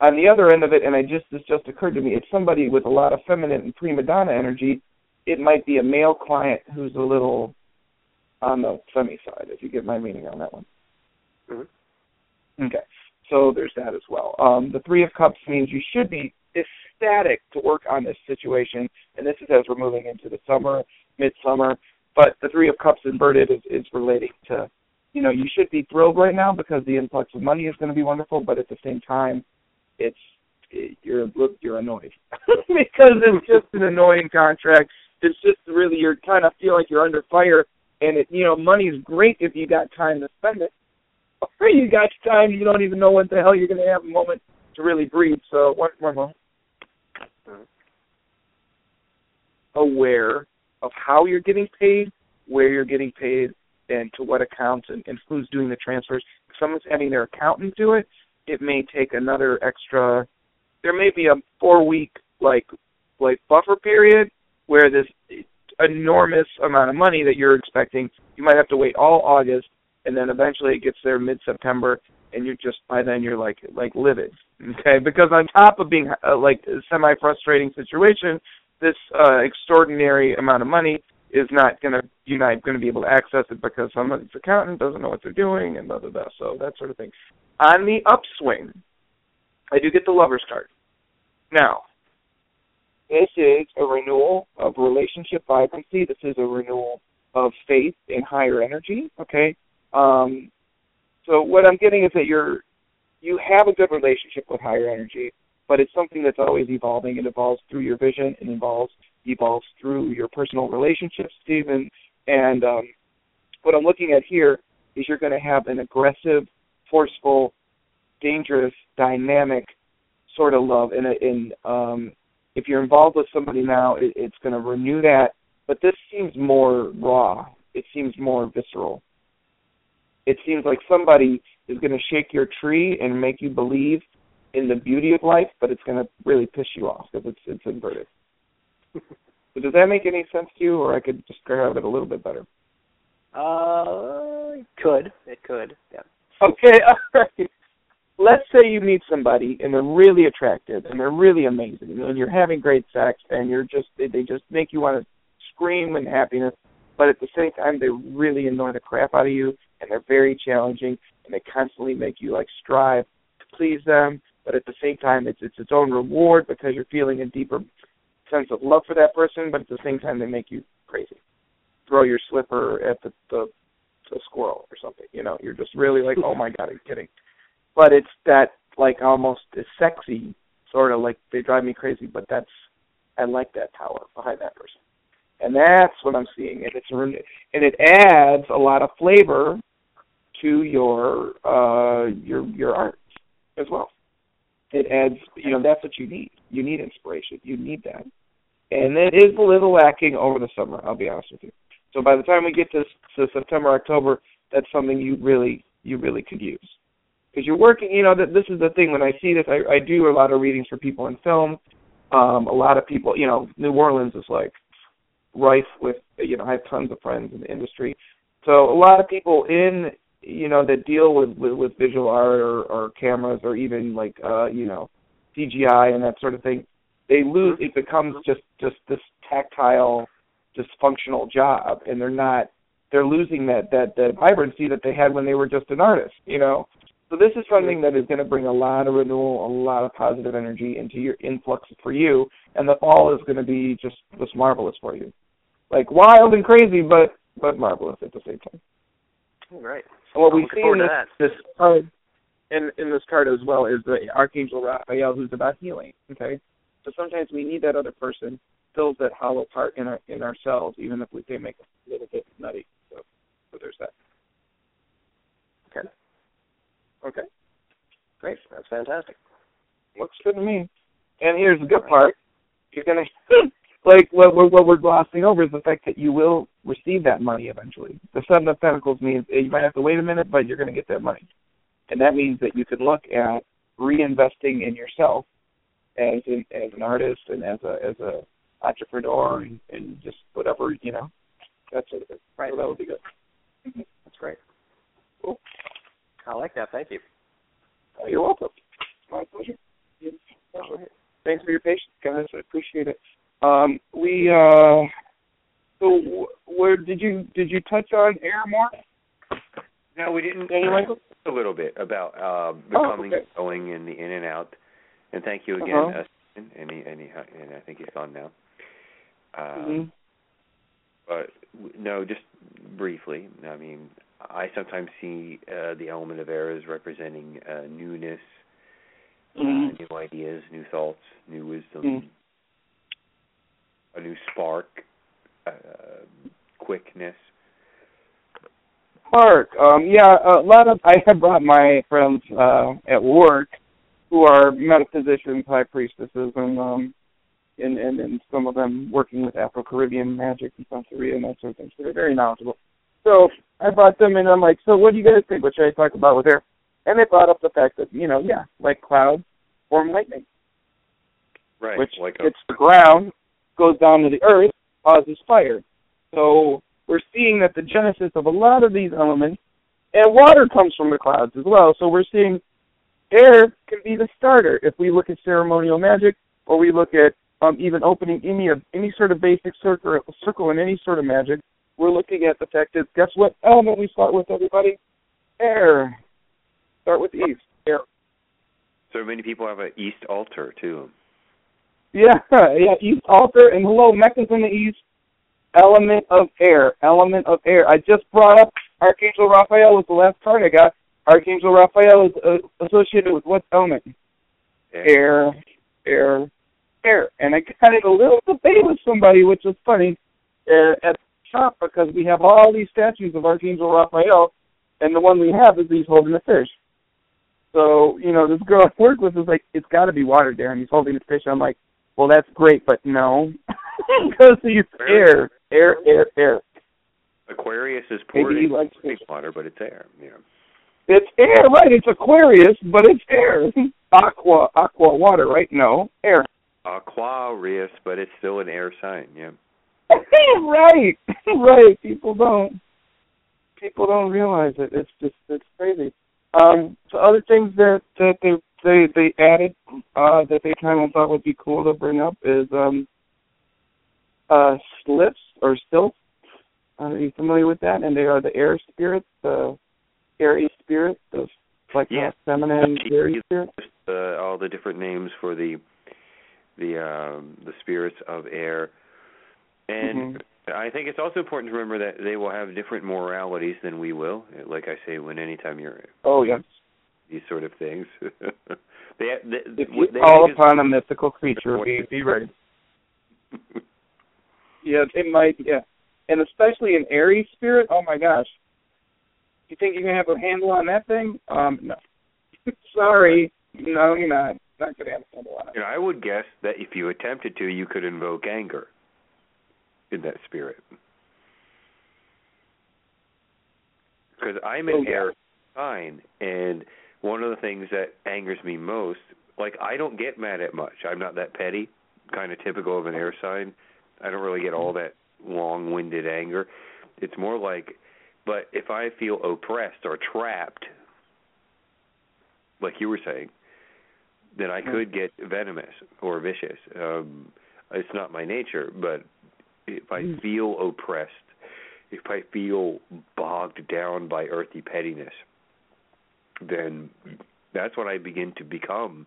on the other end of it, and I just this just occurred to me, it's somebody with a lot of feminine and prima donna energy. It might be a male client who's a little on the femi side, if you get my meaning on that one. Mhm. Okay, so there's that as well. Um, the Three of Cups means you should be ecstatic to work on this situation, and this is as we're moving into the summer, midsummer. But the Three of Cups inverted is, is relating to, you know, you should be thrilled right now because the influx of money is going to be wonderful, but at the same time, it's it, you're you're annoyed (laughs) because it's just an annoying contract. It's just really you're kind of feel like you're under fire, and it you know money's great if you got time to spend it. Or you got time, you don't even know when the hell you're going to have a moment to really breathe. So one one moment. Aware of how you're getting paid, where you're getting paid, and to what accounts, and, and who's doing the transfers. If someone's having their accountant do it, it may take another extra. There may be a four week like like buffer period where this enormous amount of money that you're expecting, you might have to wait all August, and then eventually it gets there mid September, and you're just by then you're like like livid, okay? Because on top of being uh, like a semi frustrating situation, this uh, extraordinary amount of money is not gonna you're not gonna be able to access it because somebody's accountant doesn't know what they're doing and blah blah blah. So that sort of thing. On the upswing, I do get the lovers card. Now, this is a renewal of relationship vibrancy. This is a renewal of faith in higher energy. Okay. Um, so what I'm getting is that you're you have a good relationship with higher energy, but it's something that's always evolving. It evolves through your vision. It evolves evolves through your personal relationships, Steven. And um, what I'm looking at here is you're going to have an aggressive, forceful, dangerous, dynamic sort of love. And in um, if you're involved with somebody now, it, it's going to renew that. But this seems more raw. It seems more visceral. It seems like somebody is going to shake your tree and make you believe in the beauty of life, but it's going to really piss you off because it's it's inverted. So (laughs) does that make any sense to you, or I could describe it a little bit better? Uh, it could. It could. Yeah. Okay, (laughs) all right. let's say you meet somebody and they're really attractive and they're really amazing and you're having great sex and you're just they, they just make you want to scream in happiness, but at the same time they really annoy the crap out of you and they're very challenging and they constantly make you like strive to please them, but at the same time it's it's its own reward because you're feeling a deeper sense of love for that person, but at the same time they make you crazy. Throw your slipper at the the, the squirrel or something. You know, you're just really like, oh my god, you kidding? But it's that like almost sexy sort of like they drive me crazy, but that's I like that power behind that person, and that's what I'm seeing, and it's and it adds a lot of flavor to your uh your your art as well. It adds, you know, that's what you need. You need inspiration. You need that and it is a little lacking over the summer. I'll be honest with you. So by the time we get to, to September, October, that's something you really you really could use because you're working. You know, this is the thing. When I see this, I, I do a lot of readings for people in film. Um, a lot of people, you know, New Orleans is like rife with. You know, I have tons of friends in the industry. So a lot of people in you know that deal with with, with visual art or, or cameras or even like uh, you know CGI and that sort of thing they lose it becomes just just this tactile dysfunctional job. And they're not they're losing that that that vibrancy that they had when they were just an artist you know? So this is something that is going to bring a lot of renewal a lot of positive energy into your influx for you. And the fall is going to be just just marvelous for you. Like wild and crazy but but marvelous at the same time. Right. And what I'm we see in this, this card in in this card as well is the archangel raphael who's about healing okay so sometimes we need that other person fills that hollow part in our in ourselves, even if we they make a little bit nutty. So, so there's that. Okay. Okay. Great. That's fantastic. Looks good to me. And here's the good part: you're gonna (laughs) like what we're what we're glossing over is the fact that you will receive that money eventually. The seven of pentacles means you might have to wait a minute, but you're gonna get that money, and that means that you can look at reinvesting in yourself as an as an artist and as a as a entrepreneur and, and just whatever you know. That's it. Right. So that would be good. That's great. Cool. I like that. Thank you. Oh, you're welcome. My pleasure. All right. Thanks for your patience, guys. I appreciate it. Um, we uh, so where did you did you touch on air more? No, we didn't. Any Michael? A little bit about uh, Oh, becoming, okay. going, and the in and out. And thank you again, Uh-huh. uh, and he, and, he, and I think he's gone now. Uh, Mhm. But no, just briefly. I mean, I sometimes see uh, the element of air as representing uh, newness, Mhm. uh, new ideas, new thoughts, new wisdom, Mm. a new spark, uh, quickness. Mark, um, yeah, a lot of I have brought my friends uh, at work who are metaphysicians, high priestesses, and um, and, and and some of them working with Afro Caribbean magic and Santeria and that sort of thing. So they're very knowledgeable. So I brought them and I'm like, so what do you guys think? What should I talk about with air? And they brought up the fact that you know, yeah, like clouds form lightning, Right. which like a, hits the ground, goes down to the earth, causes fire. So we're seeing that the genesis of a lot of these elements, and water comes from the clouds as well. So we're seeing air can be the starter if we look at ceremonial magic, or we look at um, even opening any of any sort of basic circle circle in any sort of magic. We're looking at the fact that guess what element we start with, everybody? Air. Start with East. Air. so many people have an east altar too. Yeah, (laughs) yeah, East altar and hello, Mecca's in the East. Element of air, element of air. I just brought up Archangel Raphael was the last card I got. Archangel Raphael is uh, associated with what element? Air, air, air. And I got in a little debate with somebody, which was funny, uh, at the shop because we have all these statues of Archangel Raphael, and the one we have is he's holding a fish. So, you know, this girl I work with is like, it's got to be water, Darren. He's holding a fish. I'm like, well, that's great, but no, (laughs) (laughs) because he's air, air, air, air. Aquarius is Maybe poured likes water, but it's air. Know. It's air, right? It's Aquarius, but it's air. (laughs) Aqua, aqua, water, right? No, air. Aquarius, but it's still an air sign. Yeah. (laughs) right, right. People don't. People don't realize it. It's just it's crazy. Um, so other things that that they they they added uh, that they kind of thought would be cool to bring up is um, uh, sylphs or stilts. Uh, are you familiar with that? And they are the air spirits, the airy spirits, the like Yeah. uh, feminine airy spirits. uh, all the different names for the the um, the spirits of air, and Mhm. I think it's also important to remember that they will have different moralities than we will. Like I say, when anytime you're Oh yes. these sort of things, (laughs) they, they, If you they call upon a mythical creature, be ready. (laughs) Yeah, it might. Yeah, and especially an airy spirit. Oh my gosh. You think you can have a handle on that thing? Um, no. (laughs) Sorry, no, you're not. Not gonna have a handle on it. You know, I would guess that if you attempted to, you could invoke anger in that spirit. Because I'm an Oh, yeah. air sign, and one of the things that angers me most, like I don't get mad at much. I'm not that petty, kind of typical of an air sign. I don't really get all that long-winded anger. It's more like, but if I feel oppressed or trapped, like you were saying, then I could get venomous or vicious. Um, it's not my nature, but if I Mm. feel oppressed, if I feel bogged down by earthy pettiness, then that's when I begin to become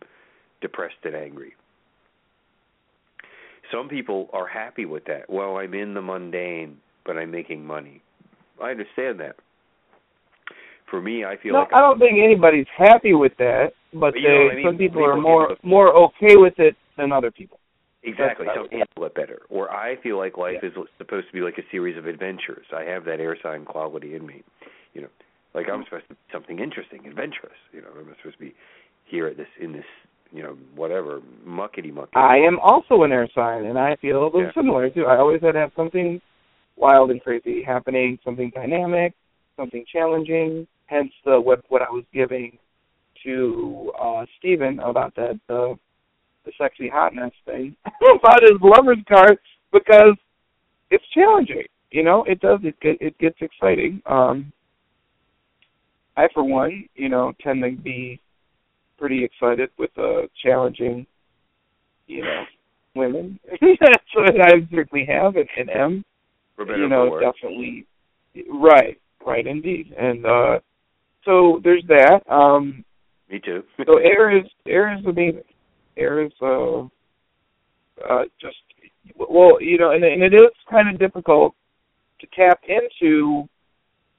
depressed and angry. Some people are happy with that. Well, I'm in the mundane, but I'm making money. I understand that. For me, I feel No, like I don't think anybody's happy with that, but But they, I mean? some people People are more more okay with it than other people. Exactly. Some handle it better. Or I feel like life Yeah. is supposed to be like a series of adventures. I have that air sign quality in me. You know, like I'm mm-hmm. supposed to be something interesting, adventurous. You know, I'm supposed to be here at this in this, you know, whatever muckety mucky. I am also an air sign, and I feel a little Yeah. similar too. I always had to have something wild and crazy happening, something dynamic, something challenging. Hence the what what I was giving to uh Stephen about that the the sexy hotness thing (laughs) about his lover's card because it's challenging. You know, it does it get it gets exciting. Um I for one, you know, tend to be pretty excited with uh challenging, you know, women. (laughs) That's what I certainly have and, and am. You know, definitely right, right indeed. And uh so there's that. Um Me too. (laughs) so air is air is amazing. Air is uh uh just well, you know, and and it is kind of difficult to tap into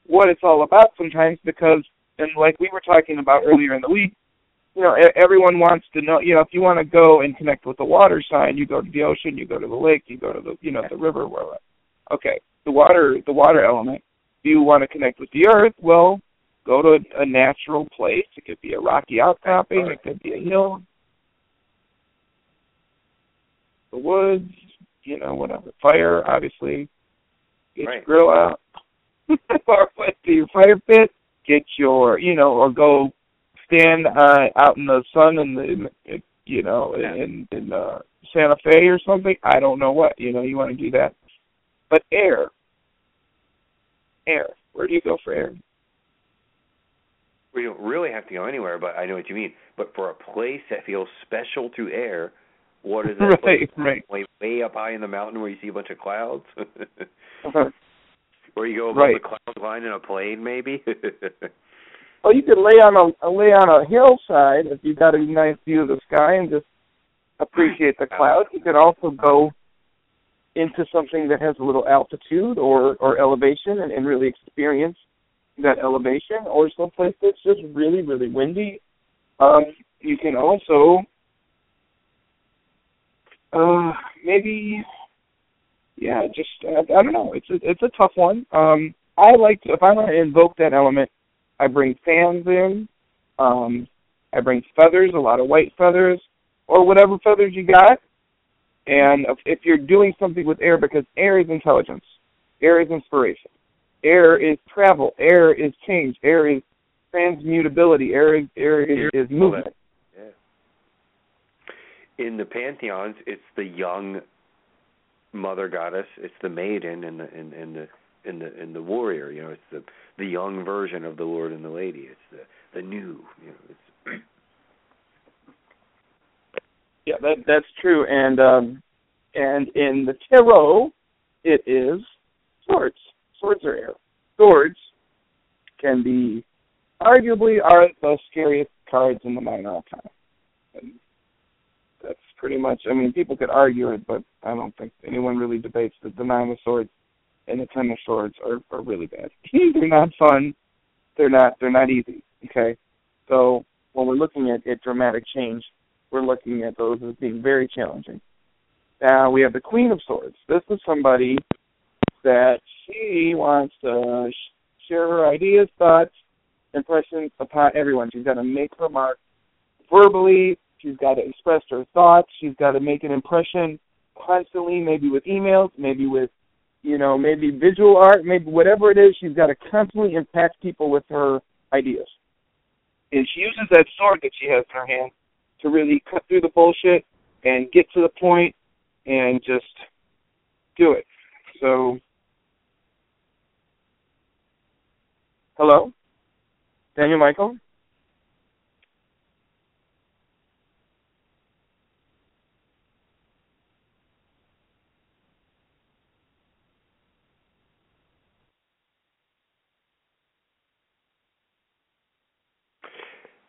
what it's all about sometimes because and like we were talking about earlier in the week, you know, everyone wants to know, you know, if you want to go and connect with the water sign, you go to the ocean, you go to the lake, you go to the, you know, the river, wherever. Okay, the water, the water element. If you want to connect with the earth, well, go to a natural place. It could be a rocky outcropping. It could be a hill, the woods, you know, whatever. Fire, obviously. Get Right. your grill out. (laughs) or your fire pit. Get your, you know, or go stand uh, out in the sun in the, you know, in in uh, Santa Fe or something. I don't know what. You know, you want to do that. But air, air. Where do you go for air? we don't really have to go anywhere, but I know what you mean. But for a place that feels special through air, what is that (laughs) right, place? right. Way, way up high in the mountain where you see a bunch of clouds? Uh-huh. (laughs) or you go above Right. the cloud line in a plane, maybe? (laughs) Well, you could lay on a lay on a hillside if you've got a nice view of the sky and just appreciate the clouds. You could also go into something that has a little altitude or or elevation and, and really experience that elevation, or someplace that's just really really windy. Um, you can also uh, maybe yeah, just I, I don't know. It's a, it's a tough one. Um, I like to, if I want to invoke that element. I bring fans in. Um, I bring feathers, a lot of white feathers, or whatever feathers you got. And if, if you're doing something with air, because air is intelligence, air is inspiration, air is travel, air is change, air is transmutability, air is air is, is movement. Yeah. In the pantheons, it's the young mother goddess, it's the maiden, and the and, and the in the in the warrior. You know, it's the the young version of the Lord and the Lady. It's the the new. You know, it's (clears throat) Yeah, that that's true. And um and in the tarot it is swords. Swords are air. Swords can be arguably are the scariest cards in the minor arcana. And that's pretty much I mean people could argue it, but I don't think anyone really debates that the nine of swords and the ten of swords are, are really bad. (laughs) they're not fun. They're not they're not easy. Okay. So when we're looking at, at dramatic change, we're looking at those as being very challenging. Now we have the Queen of Swords. This is somebody that she wants to share her ideas, thoughts, impressions upon everyone. She's got to make her mark verbally. She's got to express her thoughts. She's got to make an impression constantly, maybe with emails, maybe with, you know, maybe visual art, maybe whatever it is. She's got to constantly impact people with her ideas. And she uses that sword that she has in her hand to really cut through the bullshit and get to the point and just do it. So, hello, Daniel Michael.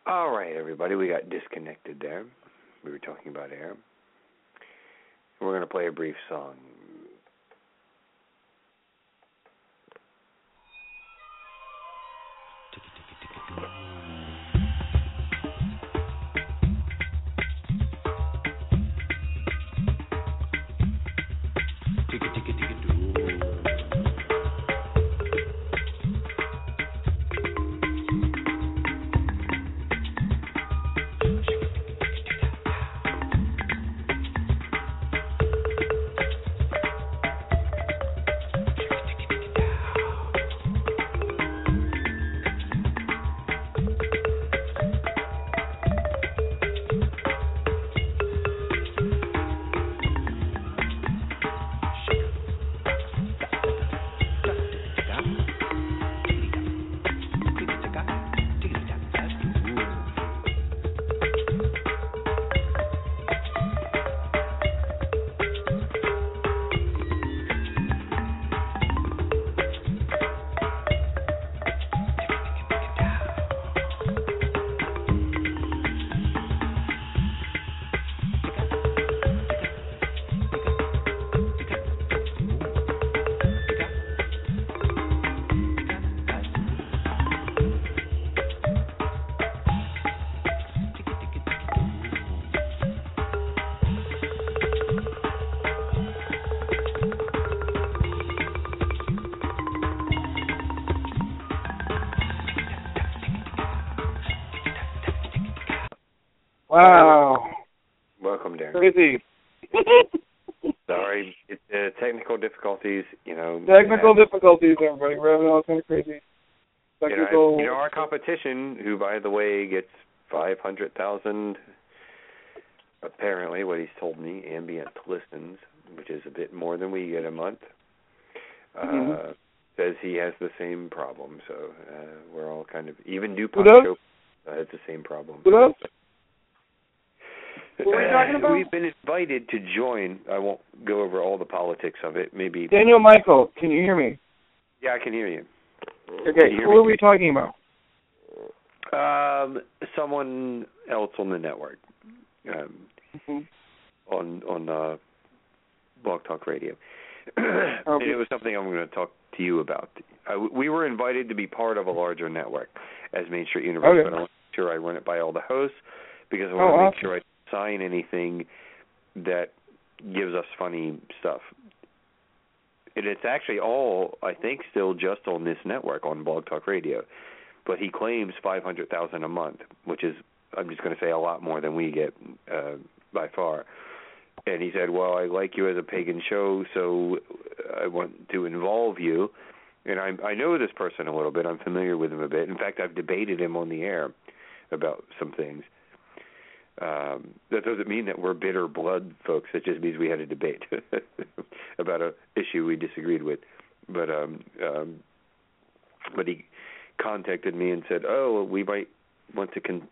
All right, everybody. We got disconnected there. We were talking about air. We're going to play a brief song. Wow, Welcome, Darren. crazy. (laughs) Sorry, it's uh, technical difficulties. You know, Technical difficulties, everybody. We're having all kind of crazy You know, technical. you know, our competition, who by the way gets five hundred thousand, apparently what he's told me, ambient listens, which is a bit more than we get a month. Uh, Mhm. Says he has the same problem, so uh, we're all kind of even DuPont show has the same problem. Who does? What were you talking about? We've been invited to join. I won't go over all the politics of it. Maybe. Daniel Michael, can you hear me? Yeah, I can hear you. Okay, Can you hear who me? are we talking about? Um, someone else on the network, um, Mhm. on on uh, Blog Talk Radio, and it was something I'm going to talk to you about. Uh, we were invited to be part of a larger network as Main Street Universe, Okay. but I want to make sure I run it by all the hosts because I Oh, want to make awesome. sure I sign anything that gives us funny stuff. And it's actually all I think still just on this network on Blog Talk Radio. But he claims five hundred thousand a month, which is I'm just going to say a lot more than we get uh, by far. And he said, "Well, I like you as a pagan show, so I want to involve you." And I I know this person a little bit. I'm familiar with him a bit. In fact, I've debated him on the air about some things. Um, that doesn't mean that we're bitter blood, folks. It just means we had a debate (laughs) about a issue we disagreed with. but um, um, but he contacted me and said, "Oh, we might want to con."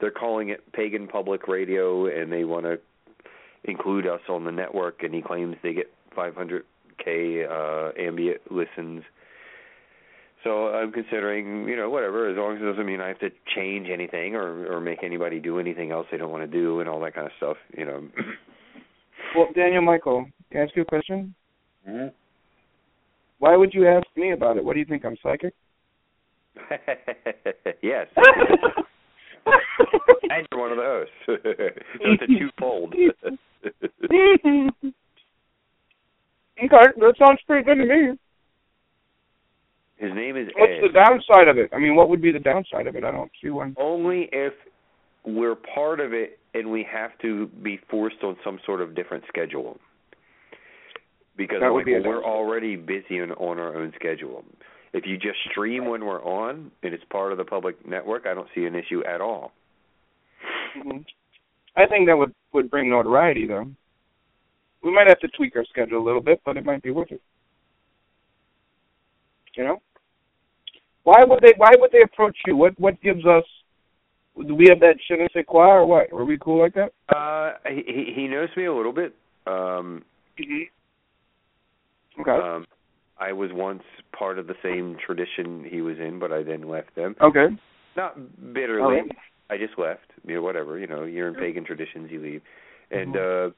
They're calling it Pagan Public Radio, and they want to include us on the network. And he claims they get 500k uh, ambient listens. So I'm considering, you know, whatever, as long as it doesn't mean I have to change anything or or make anybody do anything else they don't want to do and all that kind of stuff, you know. (clears throat) Well, Daniel Michael, can I ask you a question? mm-hmm. Why would you ask me about it? What do you think? I'm psychic? (laughs) yes. (laughs) and you're one of the hosts. (laughs) so it's a twofold. okay, that sounds pretty good to me. His name is What's Ed. the downside of it? I mean, what would be the downside of it? I don't see one. Only if we're part of it and we have to be forced on some sort of different schedule. Because like, be we're already busy on, on our own schedule. If you just stream when we're on and it's part of the public network, I don't see an issue at all. Mhm. I think that would would bring notoriety, though. We might have to tweak our schedule a little bit, but it might be worth it. You know? Why would they? Why would they approach you? What What gives us? Do we have that je ne sais quoi or what? Are we cool like that? Uh, he he- knows me a little bit. Um, Mm-hmm. Okay. um, I was once part of the same tradition he was in, but I then left them. okay. Not bitterly. Right. I just left. You know, whatever. You know, you're in pagan traditions, you leave, and Mm-hmm.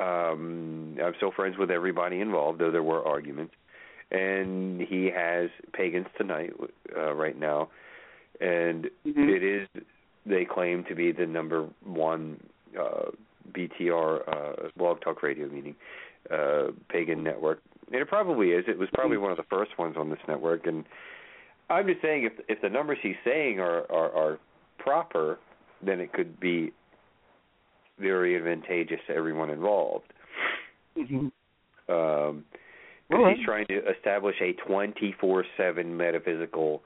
uh um I'm still friends with everybody involved, though there were arguments. And he has pagans tonight, uh, right now, and Mhm. it is they claim to be the number one uh BTR uh blog talk radio meeting uh pagan network. And it probably is. It was probably one of the first ones on this network. And i'm just saying if if the numbers he's saying are are, are proper then it could be very advantageous to everyone involved. Hmm um because right. he's trying to establish a 24/7 metaphysical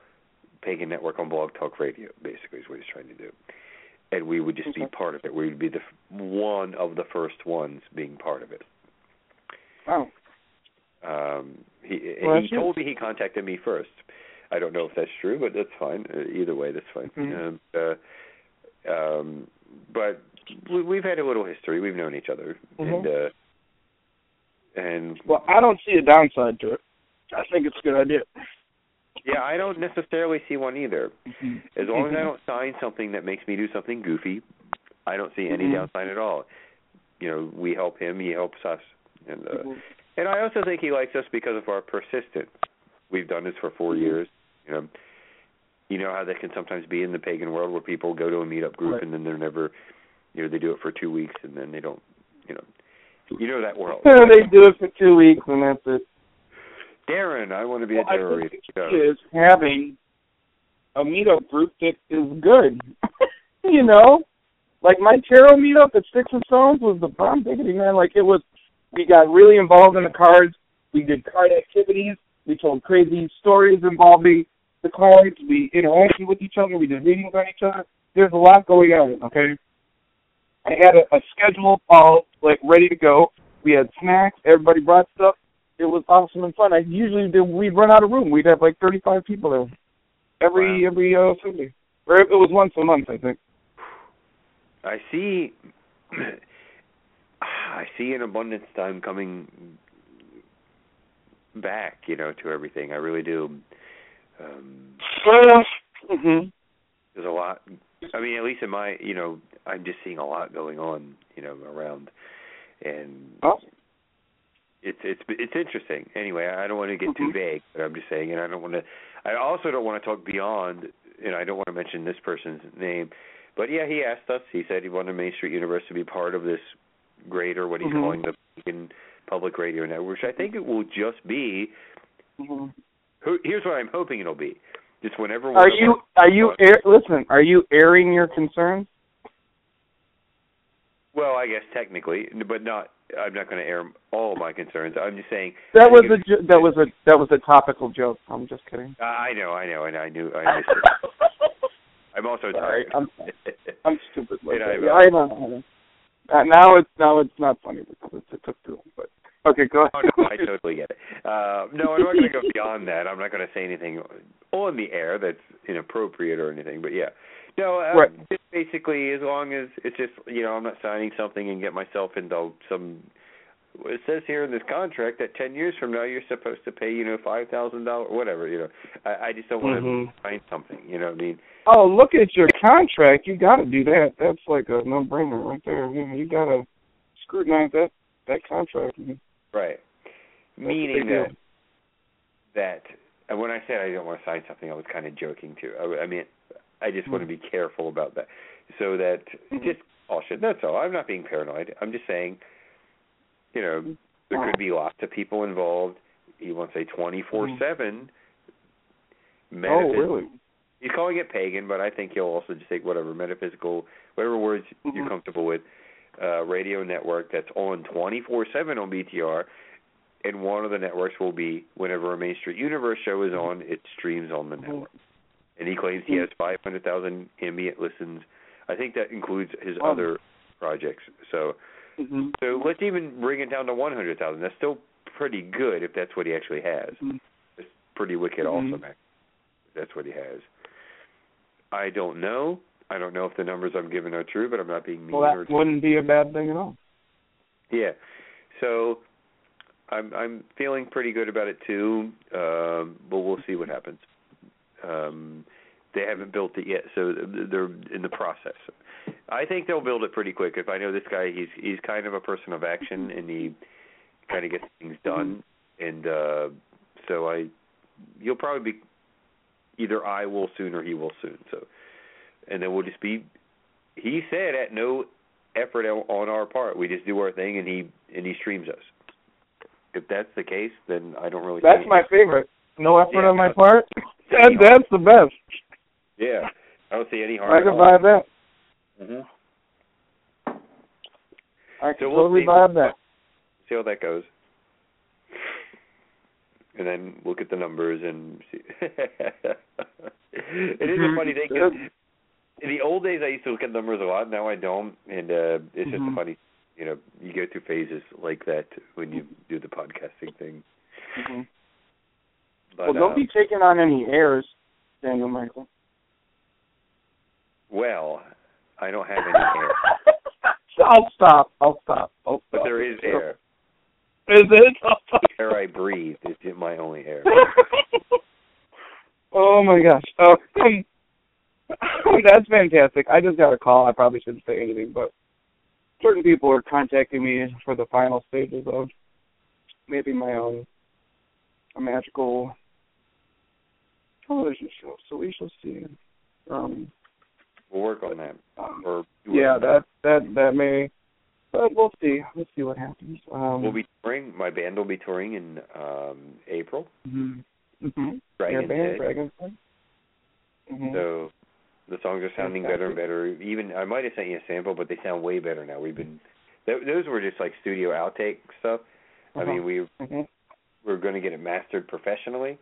pagan network on Blog Talk Radio. Basically, is what he's trying to do, and we would just be part of it. We would be the one of the first ones being part of it. Wow. Um, he Well, he told me he contacted me first. I don't know if that's true, but that's fine. Uh, either way, that's fine. Mhm. Um, uh, um, but we, we've had a little history. We've known each other, and Mhm. uh, and Well, I don't see a downside to it. I think it's a good idea. yeah, I don't necessarily see one either. Mm-hmm. As long as I don't sign something that makes me do something goofy, I don't see any Mhm. downside at all. You know, we help him, he helps us, and uh, Mhm. and I also think he likes us because of our persistence. We've done this for 4 Mhm. years. You know, you know how that can sometimes be in the pagan world where people go to a meetup group Right. and then they're never, you know, they do it for two weeks and then they don't, you know, you know that world. Yeah, (laughs) they do it for two weeks and that's it. Darren, I want to be Well, a think is having a meetup group that is good. (laughs) you know, like my tarot meetup at Sticks and Stones was the bomb diggity man. Like it was, we got really involved in the cards. We did card activities. We told crazy stories involving the cards. We interacted with each other. We did readings on each other. There's a lot going on. Okay. I had a, a schedule all like ready to go. We had snacks. Everybody brought stuff it was awesome and fun. I usually did, we'd run out of room. We'd have like 35 people there every Wow. every uh, Sunday. Or it was once a month, I think. I see. (sighs) I see an abundance time coming back, you know, to everything. I really do. Um, hmm there's a lot. I mean, at least in my, you know, I'm just seeing a lot going on, you know, around, and Awesome. it's it's it's interesting. Anyway, I don't want to get too Mhm. vague, but I'm just saying, and I don't want to. I also don't want to talk beyond, and I don't want to mention this person's name. But yeah, he asked us. He said he wanted Main Street Universe to be part of this greater, what he's Mhm. calling the Pagan Public Radio Network, which I think it will just be. hmm who- Here's what I'm hoping it'll be. Just whenever. Are you are you air, listen? Are you airing your concerns? Well, I guess technically, but not. I'm not going to air all my concerns. I'm just saying. That was a jo- that was a that was a topical joke. I'm just kidding. I know, I know, and I knew. I (laughs) missed it. I'm also Sorry, tired. I'm I'm stupid. (laughs) Like I know. Yeah, I know. I know. Uh, now it's now it's not funny because it took too long. But Okay, go Oh ahead. no, I (laughs) totally get it. Uh, no, I'm not going to go beyond that. I'm not going to say anything on the air that's inappropriate or anything. But yeah, no, uh, Right. just basically as long as it's just you know I'm not signing something and get myself into some. It says here in this contract that ten years from now you're supposed to pay you know five thousand dollars whatever you know. I, I just don't want Mhm. to sign something. You know what I mean? Oh, look at your contract. You got to do that. That's like a no-brainer right there. You, know, you got to scrutinize that that contract. Right. a Meaning that that and when I said I don't want to sign something, I was kind of joking too. I, I mean, I just want to be careful about that, so that Mhm. just caution. That's all. I'm not being paranoid. I'm just saying, you know, there could be lots of people involved. You want to say 24/7. Oh, really? He's calling it pagan, but I think he'll also just take whatever metaphysical, whatever words you're Mhm. comfortable with. Uh, radio network that's on 24/7 on BTR, and one of the networks will be whenever a Main Street Universe show is on, it streams on the network. And he claims he has 500,000 ambient listens. I think that includes his Wow. other projects. So, Mhm. so let's even bring it down to 100,000. That's still pretty good if that's what he actually has. Mhm. It's pretty wicked, Mhm. awesome. If that's what he has. I don't know. I don't know if the numbers I'm giving are true, but I'm not being mean Well, or that wouldn't be a bad thing at all. yeah. So I'm I'm feeling pretty good about it too. Um but we'll see what happens. Um they haven't built it yet, so they're in the process. I think they'll build it pretty quick. If I know this guy, he's he's kind of a person of action and he kind of gets things done and uh so I you'll probably be either I will soon or he will soon. So and then we'll just be he said at no effort on on our part. We just do our thing, and he and he streams us. If that's the case, then I don't really. That's see my favorite. No effort Yeah. on my part. (laughs) (laughs) That, that's the best. Yeah, I don't see any harm. I can all. buy that. Mm-hmm. I can So we'll totally see. buy that. See how that goes, and then look at the numbers and see. (laughs) it is a funny thing. In the old days, I used to look at numbers a lot. Now I don't, and uh it's just Mhm. a funny. You know, you go through phases like that when you do the podcasting thing. Mhm. But, Well, don't uh, be taking on any airs, Daniel Michael. Well, I don't have any hair, (laughs) I'll stop. I'll stop. I'll stop. but there is air. Is it? (laughs) The air I breathe is my only air. (laughs) oh my gosh. Oh, (laughs) that's fantastic. I just got a call. I probably shouldn't say anything, but certain people are contacting me for the final stages of maybe my own a magical television show. So we shall see. Um, We'll work on that. um Or yeah, that that that may. But we'll see. We'll see what happens. Um, we'll be touring. My band will be touring in um April. hmm hmm Dragon's band. Dragon's Head. Mhm. So the songs are sounding better and better. Even I might have sent you a sample, but they sound way better now. We've been th- those were just like studio outtake stuff. I Uh-huh. mean, we Mhm. we're going to get it mastered professionally.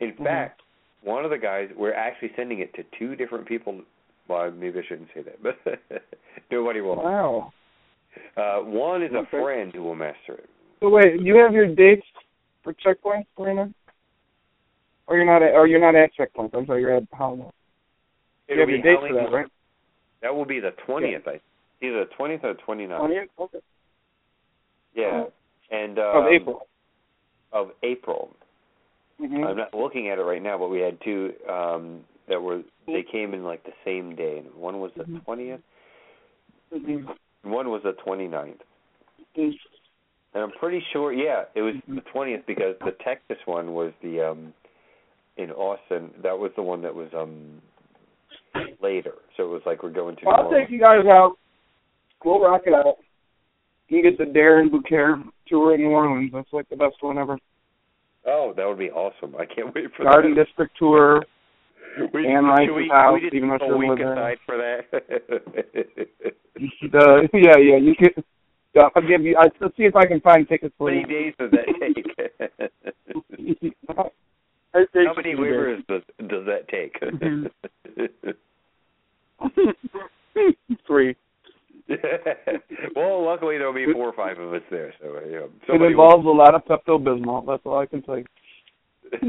In Mhm. fact, one of the guys we're actually sending it to two different people. Well, maybe I shouldn't say that, but (laughs) nobody will. Wow. Uh, one is a friend who will master it. So wait, you have your dates for checkpoint now? Or you're not at, or you're not at checkpoint. I'm sorry, you're at Howland. You have your dates for that, right? That will be the twentieth. I either the twentieth or twenty ninth. Twentieth? Okay. Yeah, and um, of April. Of April. Mhm. I'm not looking at it right now, but we had two um that were they came in like the same day. And One was the Mhm. 20th, Mhm. one was the 29th. Mhm. And I'm pretty sure, yeah, it was Mhm. the 20th because the Texas one was the um in Austin. That was the one that was um later. So it was like we're going to. New I'll take you guys out. We'll rock it out. You can get the Darren BuCare tour in New Orleans. That's like the best one ever. Oh, that would be awesome! I can't wait for Garden that. District tour. (laughs) we, should Rice's we, house, we even though a week there. aside for that. (laughs) The yeah yeah you can. Yeah, I'll give you. I, let's see if I can find tickets How for many you. days does that take? (laughs) How many waivers does does that take? Mm-hmm. (laughs) Three. (laughs) well, luckily there'll be four or five of us there, so you know somebody involves a lot of Pepto Bismol. That's all I can say. (laughs) so,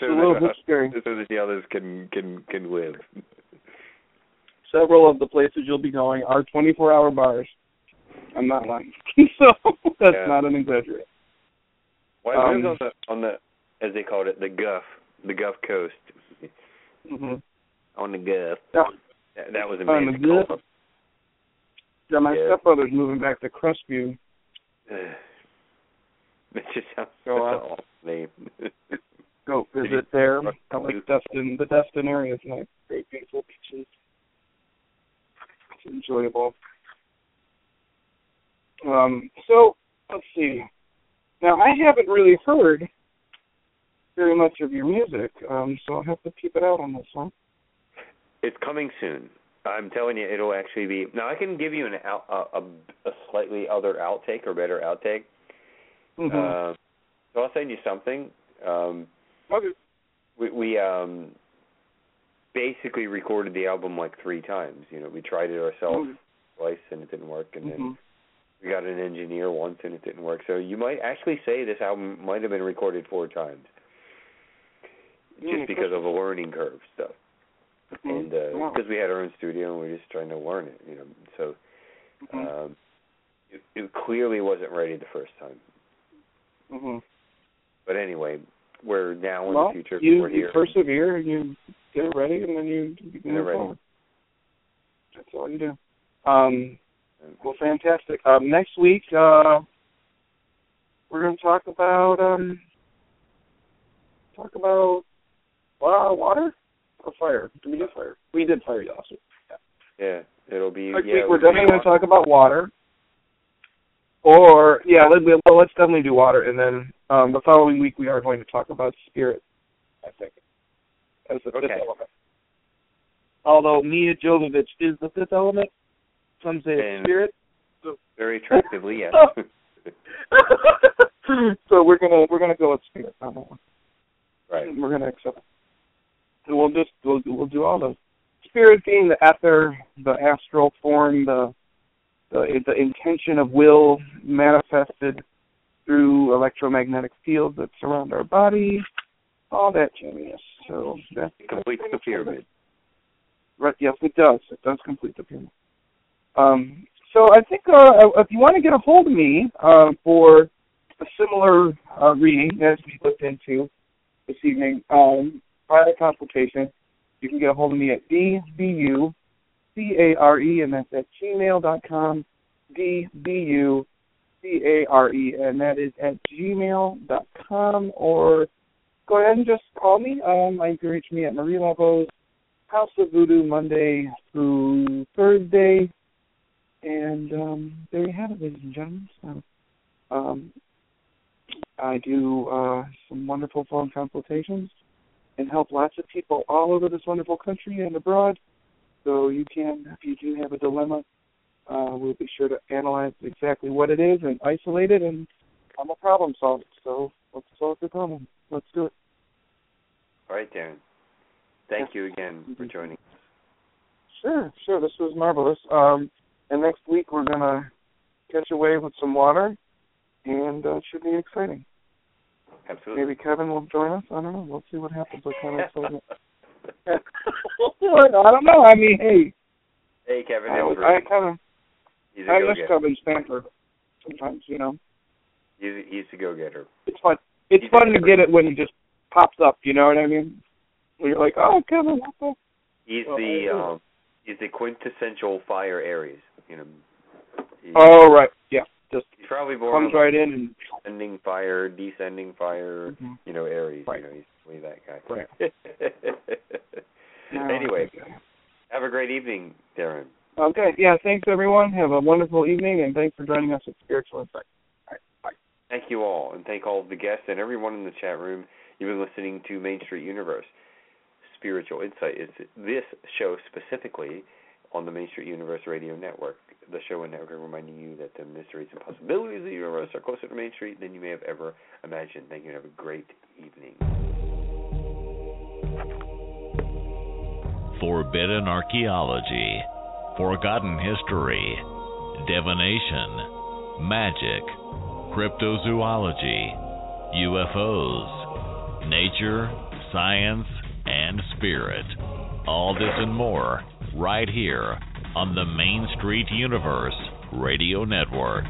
so, a little that, bit scary. so that the others can can can live. Several of the places you'll be going are 24-hour bars. I'm not lying. so that's Yeah. not an exaggeration. Well, I lived Um, on the on the as they called it the Gulf, the Gulf Coast, hmm on the Gulf. That, that was amazing. On the Gulf? Yeah, my Yeah. stepbrother's moving back to Crestview. (sighs) It just sounds on. name. (laughs) Go visit there. I like Destin. The Destin area is nice. Great, beautiful beaches. It's enjoyable. Um, so let's see. Now I haven't really heard very much of your music, um, so I'll have to keep it out on this one. It's coming soon. I'm telling you, it'll actually be. Now I can give you an out, a, a, a slightly other outtake or better outtake. Mm-hmm. Uh, so I'll send you something. Um, okay. we, we um, basically recorded the album like three times. You know, we tried it ourselves Mhm. twice and it didn't work, and then Mhm. we got an engineer once and it didn't work. So you might actually say this album might have been recorded four times, just because of a learning curve stuff. Mhm. And uh, because we had our own studio and we are just trying to learn it, you know. So Mhm. um, it, it clearly wasn't ready the first time. Mm-hmm. But anyway, we're now in well, the future. you, we're here. you persevere and you get it ready, and then you, you Get it ready. forward. That's all you do. Um, well, fantastic. Um, next week, uh, we're going to talk about um, talk about uh, water or fire. Did we do fire? We did fire last week. Yeah, it'll be. Next yeah, week, we're definitely going to talk about water. Or yeah, let, well, let's definitely do water, and then um, the following week we are going to talk about spirit. I think as the fifth Okay. element. Although Milla Jovovich is the fifth element, some say it's And- spirit. very attractively. Yes. (laughs) so we're gonna we're gonna go with spirit on that one. right. We're gonna accept. And we'll just we'll we'll do all those. Spirit being the ether, the astral form, the the the intention of will manifested through electromagnetic fields that surround our body, all that genius. So that completes the pyramid. Right. Yes, it does. It does complete the pyramid. Um, so I think uh, if you want to get a hold of me uh, for a similar uh, reading as we looked into this evening, um, private consultation, you can get a hold of me at dbu c a r e, and that's at gmail dot com. dbu c a r e, and that is at gmail dot com. Or go ahead and just call me. Um, you can reach me at Marie Laveau's House of Voodoo Monday through Thursday. And um, there you have it, ladies and gentlemen. So, um, I do uh, some wonderful phone consultations and help lots of people all over this wonderful country and abroad. So you can, if you do have a dilemma, uh, we'll be sure to analyze exactly what it is and isolate it, and I'm a problem solver. So let's solve the problem. Let's do it. All right, Darren. Thank you again for Mhm. joining. Sure, sure. This was marvelous. Um, and next week we're gonna catch a wave with some water, and uh, it should be exciting. Absolutely. Maybe Kevin will join us. I don't know. We'll see what happens with Kevin's (laughs) segment. I don't know. I mean, hey, hey, Kevin. I, Ellsworth. I of He's a I miss. Kevin Stanford. Sometimes, you know, He's, he's a go-getter. it's fun. It's He's fun to get it when it just pops up. You know what I mean? When you're like, oh, Kevin, what the? He's Well, the um, he's the quintessential fire Aries. You know. He, Oh, right. Yeah. Just he's probably born comes right in and. ascending fire, descending fire. Mhm. You know, Aries. Right. You know, he's that guy. Right. (laughs) anyway, have a great evening, Darren. Okay. Yeah. Thanks, everyone. Have a wonderful evening, and thanks for joining us at Spiritual Insight. Thank you all, and thank all of the guests and everyone in the chat room. You've been listening to Main Street Universe. Spiritual Insight is this show specifically on the Main Street Universe Radio Network. The show and network reminding you that the mysteries and possibilities of the universe are closer to Main Street than you may have ever imagined. Thank you and have a great evening. Forbidden archaeology, forgotten history, divination, magic, cryptozoology, UFOs, nature, science, and spirit. All this and more right here on the Main Street Universe Radio Network.